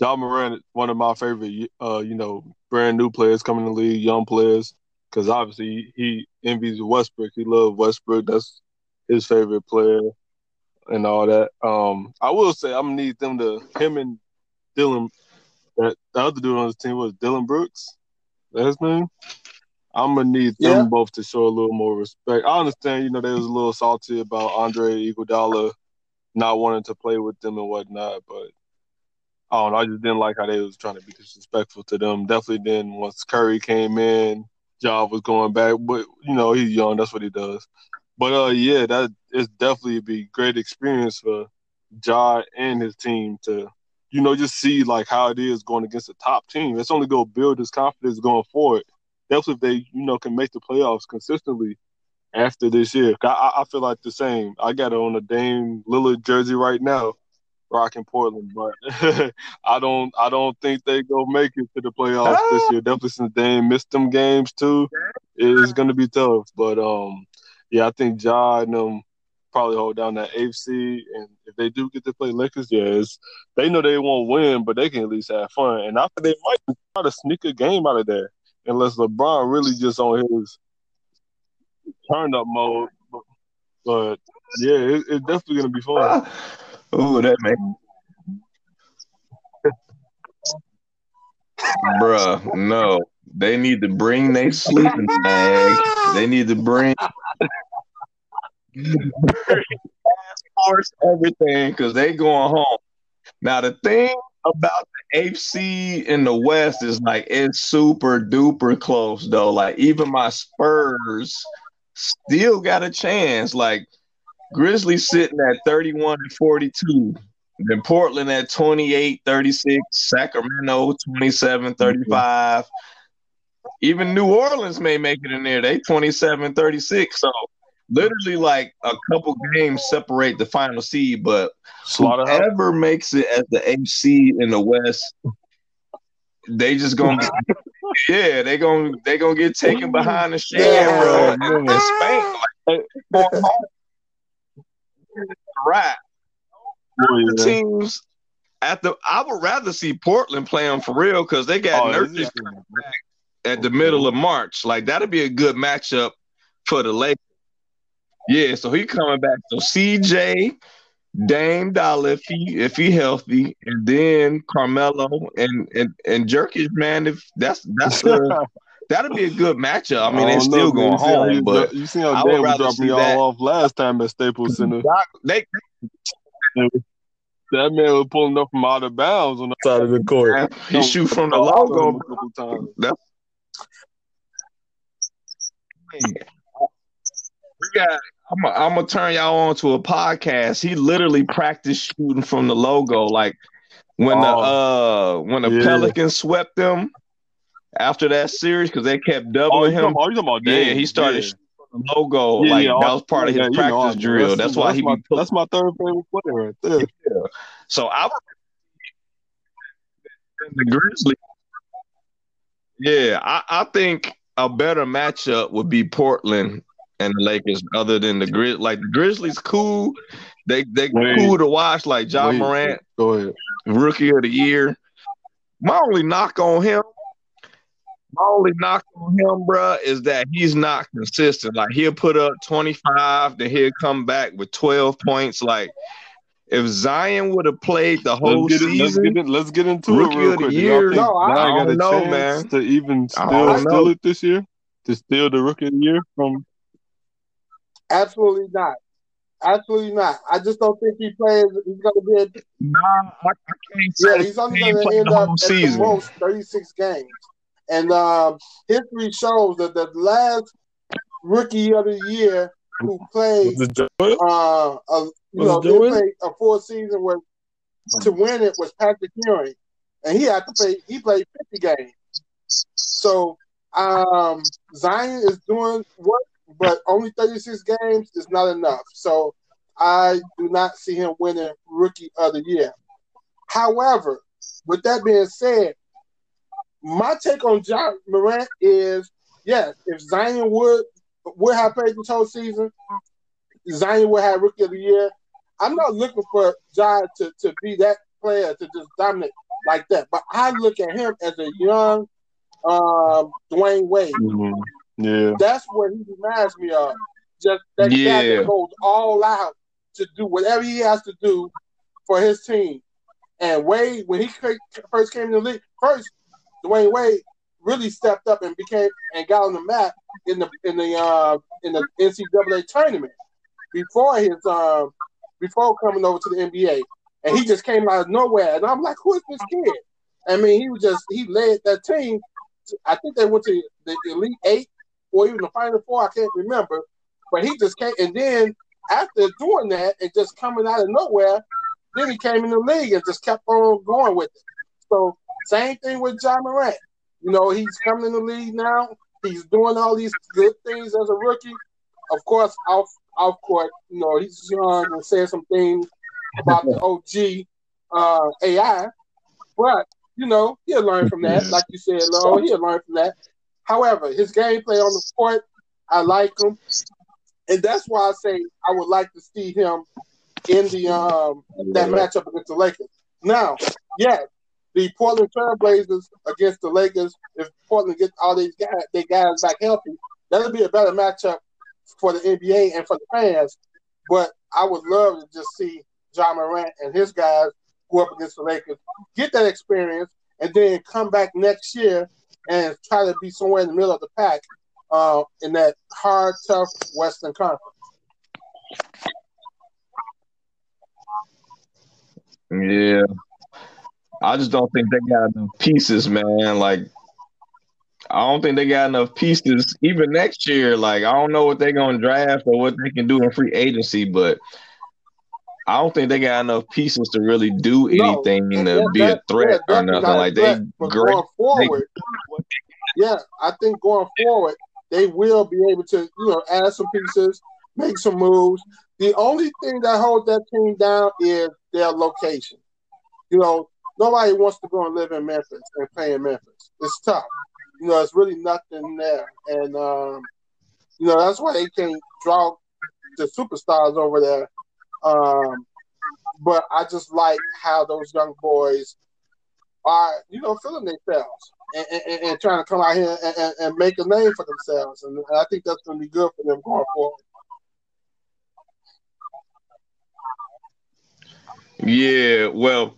Ja Morant, is one of my favorite, uh, you know, brand new players coming to the league, young players, because obviously he envies Westbrook. He loves Westbrook. That's his favorite player, and all that. Um, I will say I'm gonna need them to him and Dylan. That the other dude on his team was Dillon Brooks. That's his name. I'm gonna need them Yeah. both to show a little more respect. I understand, you know, they was a little salty about Andre Iguodala not wanting to play with them and whatnot. But I don't know. I just didn't like how they was trying to be disrespectful to them. Definitely then once Curry came in, Ja was going back, but you know he's young. That's what he does. But uh, yeah, that is definitely be great experience for Ja and his team to, you know, just see like how it is going against the top team. It's only going to build his confidence going forward. Definitely, if they, you know, can make the playoffs consistently after this year. I, I feel like the same. I got on a Dame Lillard jersey right now, rocking Portland, but I don't I don't think they go make it to the playoffs this year. Definitely since Dame missed them games too, it's gonna be tough. But um, yeah, I think Ja and them probably hold down that AFC, and if they do get to play Lakers, yes, they know they won't win, but they can at least have fun. And I think they might try to sneak a game out of there, unless LeBron really just on his turn up mode. But yeah, it, it's definitely gonna be fun. Ooh, that man. Bruh, no. They need to bring their sleeping bag. They need to bring force everything because they going home. Now the thing about the AFC in the West is like it's super duper close though. Like even my Spurs still got a chance. Like Grizzlies sitting at 31 and 42. Then Portland at 28, 36, Sacramento 27, 35. Even New Orleans may make it in there. They 27, 36. So literally like a couple games separate the final seed, but whoever makes it as the AC in the West, they just gonna yeah, they gonna they gonna get taken behind the shamrock yeah, and, and spanked like right. Oh, yeah. Teams at the I would rather see Portland play them for real because they got oh, Nurkic at the middle of March. Like that'd be a good matchup for the Lakers. Yeah, so he coming back. So CJ, Dame Dollar if he if he healthy, and then Carmelo and and and Jerkic, man. If that's that's a that'd be a good matchup. I mean, they're still know, going home, you, but you see how Dame dropped me all off last time at Staples Center. They, that man was pulling up from out of bounds on the side of the court. He shoot from the logo a couple times. That's we got I'm gonna I'm turn y'all on to a podcast. He literally practiced shooting from the logo, like when oh, the uh when the yeah. Pelicans swept them after that series because they kept doubling oh, him. Talking, oh, about yeah, he started yeah. logo yeah, like yeah, that was part of his practice you know, drill. That's, that's why he my, that's my third favorite player right there. So I was the Grizzlies. Yeah, I, I think a better matchup would be Portland and the Lakers, other than the Grizz. Like the Grizzlies, cool. They they wait, cool to watch. Like Ja Morant, go ahead, rookie of the year. My only knock on him, my only knock on him, bro, is that he's not consistent. Like he'll put up twenty five, then he'll come back with twelve points. Like if Zion would have played the whole let's season, let's get, in, let's get into rookie it real quick. Year, no, I, I don't know, man. To even still steal it this year, to steal the rookie of the year from Absolutely not. Absolutely not. I just don't think he plays. He's going to be. A, nah, I, I can't say. Yeah, he's only going to end up at the most thirty-six games, and um, history shows that the last rookie of the year who played, uh, a, you know, played a full season where to win it was Patrick Ewing, and he had to play. He played fifty games. So um, Zion is doing work but only 36 games is not enough. So I do not see him winning Rookie of the Year. However, with that being said, my take on Ja Morant is yes, if Zion would would have played this whole season, Zion would have Rookie of the Year. I'm not looking for Ja to, to be that player to just dominate like that, but I look at him as a young um, Dwyane Wade. Mm-hmm. Yeah. That's what he reminds me of. Just that yeah. guy that goes all out to do whatever he has to do for his team. And Wade, when he first came in the league, first Dwyane Wade really stepped up and became and got on the map in the in the uh, in the NCAA tournament before his um before coming over to the NBA, and he just came out of nowhere, and I'm like, who is this kid? I mean, he was just he led that team. I think they went to the Elite Eight or even the Final Four. I can't remember, but he just came, and then after doing that and just coming out of nowhere, then he came in the league and just kept on going with it. So same thing with Ja Morant. You know, he's coming in the league now. He's doing all these good things as a rookie. Of course, off off court, you know, he's young and saying some things about the OG uh, AI, but you know, he'll learn from that. Like you said, Lo, he'll learn from that. However, his gameplay on the court, I like him, and that's why I say I would like to see him in the um that matchup against the Lakers. Now, yes, the Portland Trailblazers against the Lakers. If Portland gets all these guys, they guys back healthy, that'll be a better matchup for the NBA and for the fans. But I would love to just see Ja Morant and his guys go up against the Lakers, get that experience, and then come back next year and try to be somewhere in the middle of the pack uh, in that hard, tough Western Conference. Yeah. I just don't think they got enough pieces, man. Like, I don't think they got enough pieces even next year. Like, I don't know what they're gonna draft or what they can do in free agency, but I don't think they got enough pieces to really do anything no, to that, be a threat yeah, or nothing. Like they great. Going forward, they, yeah, I think going forward they will be able to, you know, add some pieces, make some moves. The only thing that holds that team down is their location. You know, nobody wants to go and live in Memphis and play in Memphis. It's tough. You know, it's really nothing there, and um, you know that's why they can't draw the superstars over there um, but I just like how those young boys are, you know, feeling themselves and, and, and trying to come out here and, and, make a name for themselves. And I think that's going to be good for them going forward. Yeah, well,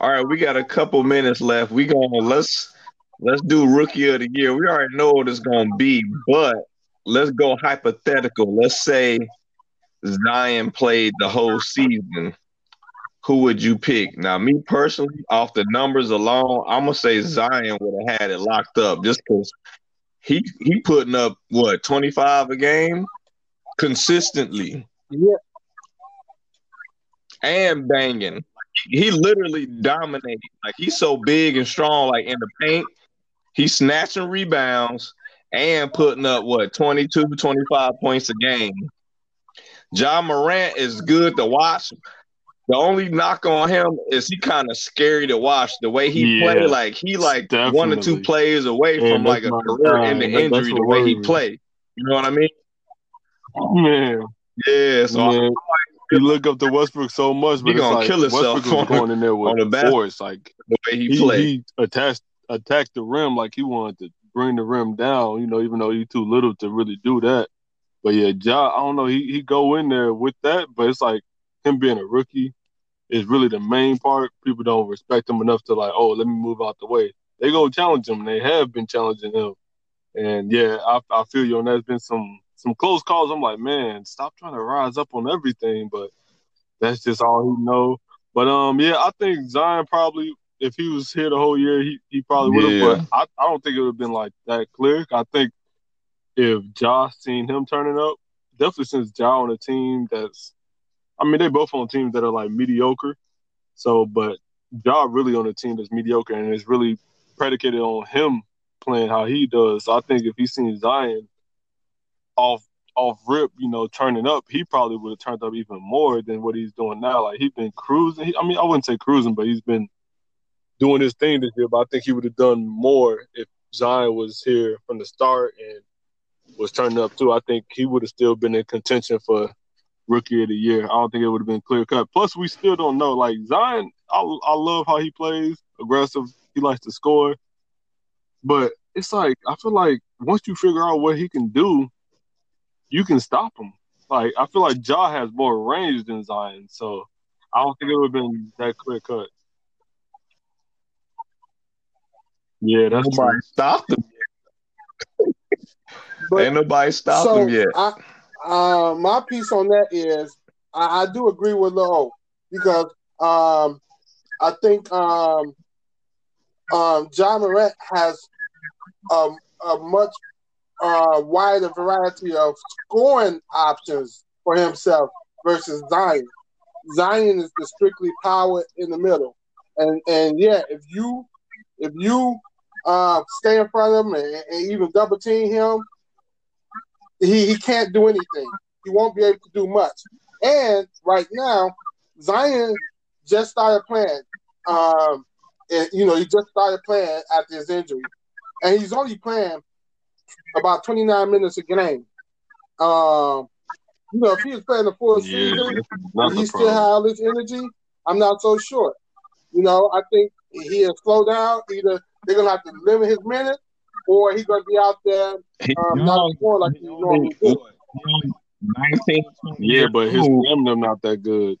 all right, we got a couple minutes left. We going to let's let's do rookie of the year. We already know what it's going to be, but let's go hypothetical. Let's say Zion played the whole season, who would you pick? Now, me personally, off the numbers alone, I'm gonna say Zion would have had it locked up just because he he putting up what 25 a game consistently. Yeah. And banging. He literally dominated. Like he's so big and strong, like in the paint. He's snatching rebounds and putting up what 22, to 25 points a game. Ja Morant is good to watch. The only knock on him is he kind of scary to watch. The way he yeah, play, like he like definitely. one or two plays away from like a career in the injury. The way he played. you know what I mean? Man, yeah. So Man. You look up to Westbrook so much, but he gonna like kill himself Westbrook was going in there with on the force. Like the way he, he played, he attacked attacked the rim like he wanted to bring the rim down. You know, even though he's too little to really do that. But yeah, Ja, I don't know. He he go in there with that, but it's like him being a rookie is really the main part. People don't respect him enough to like, oh, let me move out the way. They go challenge him. They have been challenging him, and yeah, I, I feel you. And there's been some some close calls. I'm like, man, stop trying to rise up on everything. But that's just all he know. But um, yeah, I think Zion probably, if he was here the whole year, he, he probably would have. Yeah. But I, I don't think it would have been like that clear. I think if Josh seen him turning up, definitely since Ja on a team that's, I mean, they both on teams that are like mediocre. So, but Ja really on a team that's mediocre and it's really predicated on him playing how he does. So I think if he seen Zion off off rip, you know, turning up, he probably would have turned up even more than what he's doing now. Like he's been cruising. He, I mean, I wouldn't say cruising, but he's been doing his thing this year. But I think he would have done more if Zion was here from the start and was turning up too, I think he would have still been in contention for rookie of the year. I don't think it would have been clear cut. Plus, we still don't know. Like Zion, I, I love how he plays, aggressive. He likes to score, but it's like I feel like once you figure out what he can do, you can stop him. Like I feel like Ja has more range than Zion, so I don't think it would have been that clear cut. Yeah, that's nobody true. stopped him. But, Ain't nobody stopped so him yet. I, uh, my piece on that is I, I do agree with Low because um, I think um, um, Ja Morant has um, a much uh, wider variety of scoring options for himself versus Zion. Zion is the strictly power in the middle, and and yeah, if you if you uh, stay in front of him and, and even double team him, he, he can't do anything. He won't be able to do much. And right now, Zion just started playing. Um, and, you know, he just started playing after his injury, and he's only playing about 29 minutes a game. Um, you know, if he was playing the full Yeah, season, he still problem. had all this energy. I'm not so sure. You know, I think he'll slow down. Either they're gonna have to limit his minutes, or he's gonna be out there He um, not only- scoring like he he only- normally do. 19, Yeah, but his old. stamina not that good.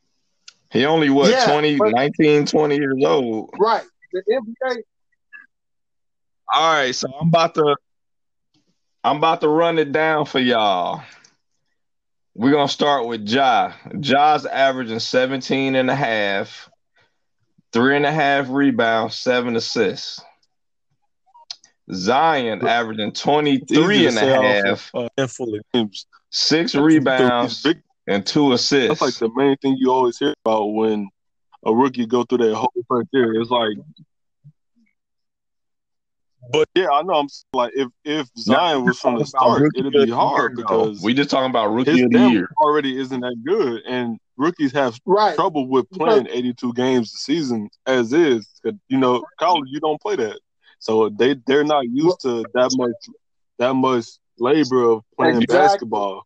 He only what Yeah, 20, but- 19, 20 years old. Right. The NBA. All right, so I'm about to I'm about to run it down for y'all. We're gonna start with Ja. Ja's averaging 17 and a half, three and a half rebounds, seven assists. Zion averaging 23 and a half, Uh, handful of games. six rebounds, and two assists. That's like the main thing you always hear about when a rookie go through that whole first year. It's like, but yeah, I know. I'm like, if if Zion was from the start, it'd be hard because we just talking about rookie his of the stamina year. already isn't that good, and rookies have Right. trouble with playing 82 games a season as is. You know, college you don't play that, so they they're not used to that much that much labor of playing Exactly. basketball.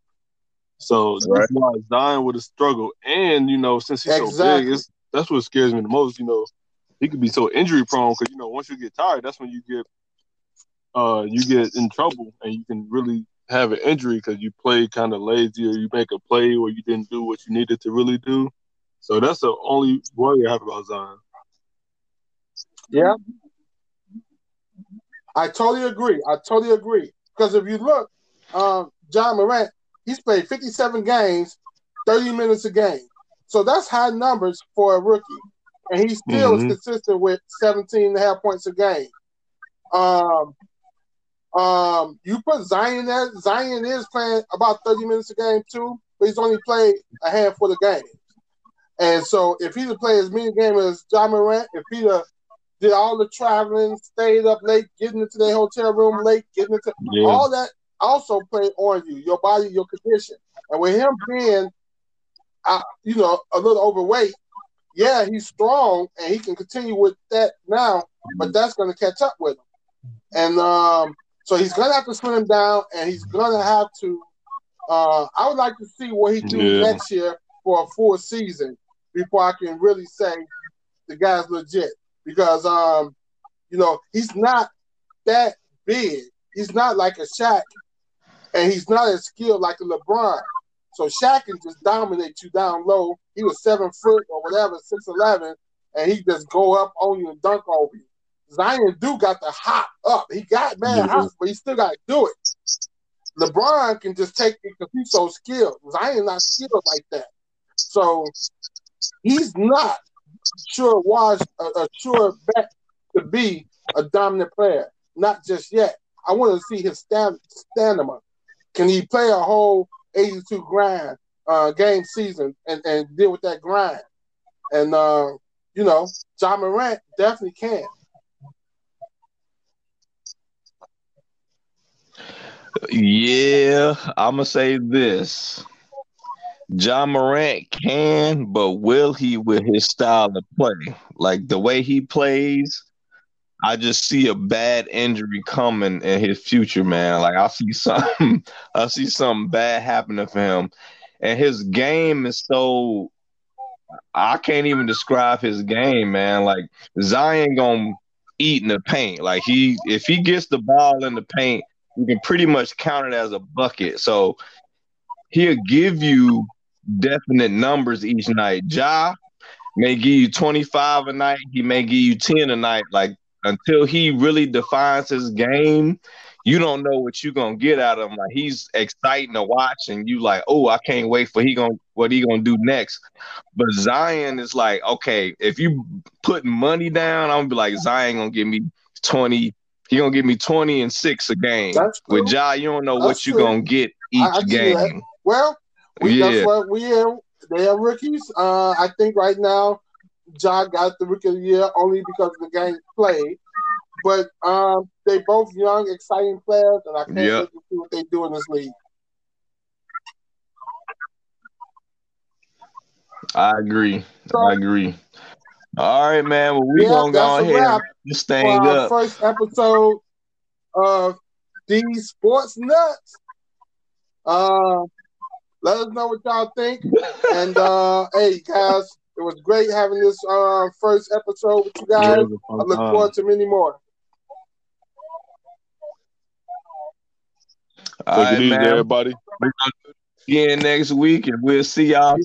So Right. that's why Zion would have struggled. And you know, since he's so big, it's, that's what scares me the most. You know, he could be so injury prone because you know once you get tired, that's when you get uh you get in trouble and you can really have an injury because you play kind of lazy or you make a play or you didn't do what you needed to really do. So that's the only worry I have about Zion. Yeah. I totally agree. I totally agree. Because if you look, um, Ja Morant, he's played 57 games, 30 minutes a game. So that's high numbers for a rookie. And he still Mhm. is consistent with 17 and a half points a game. Um, um, you put Zion there. Zion is playing about 30 minutes a game too, but he's only played a handful of games. And so if he'd have played as many games as Ja Morant, if he'd have did all the traveling, stayed up late, getting into their hotel room late, getting into Yeah. all that also play on you, your body, your condition. And with him being, uh, you know, a little overweight, yeah, he's strong and he can continue with that now, but that's going to catch up with him. And um, so he's going to have to slim him down, and he's going to have to. Uh, I would like to see what he do Yeah. next year for a full season before I can really say the guy's legit. Because um, you know, he's not that big. He's not like a Shaq, and he's not as skilled like a LeBron. So Shaq can just dominate you down low. He was seven foot or whatever, six eleven, and he just go up on you and dunk over you. Zion do got the hop up. He got mad Yeah. hop, but he still got to do it. LeBron can just take it because he's so skilled. Zion not skilled like that. So he's not sure was a, a sure bet to be a dominant player. Not just yet. I want to see his stam- stamina. Can he play a whole 82 grind uh, game season and, and deal with that grind? And uh, you know, Ja Morant definitely can. Yeah, I'm gonna say this. Ja Morant can, but will he with his style of play? Like the way he plays, I just see a bad injury coming in his future, man. Like I see something, I see something bad happening for him, and his game is so. I can't even describe his game, man. Like Zion gonna eat in the paint. Like he, if he gets the ball in the paint, you can pretty much count it as a bucket. So he'll give you definite numbers each night. Ja may give you 25 a night, he may give you 10 a night. Like until he really defines his game, you don't know what you're gonna get out of him. Like he's exciting to watch, and you like, oh, I can't wait for he gonna what he gonna do next. But Zion is like, okay, if you put money down, I'm gonna be like, Zion gonna give me 20. He gonna give me 20 and six a game. With Ja, you don't know That's what you're gonna get each I- I you game. Well, we, Yeah. that's what we are. They are rookies. Uh, I think right now, Ja got the rookie of the year only because of the game played. But um, they both young, exciting players, and I can't wait to see what they do in this league. I agree. I agree. All right, man. Well, we Yeah, gonna go ahead wrap and this thing our up. first episode of these sports nuts. Uh, let us know what y'all think. And uh, hey, guys, it was great having this uh, first episode with you guys. it was a I fun look time. forward to many more. All Take right, it easy, man. everybody. Again next week, and we'll see y'all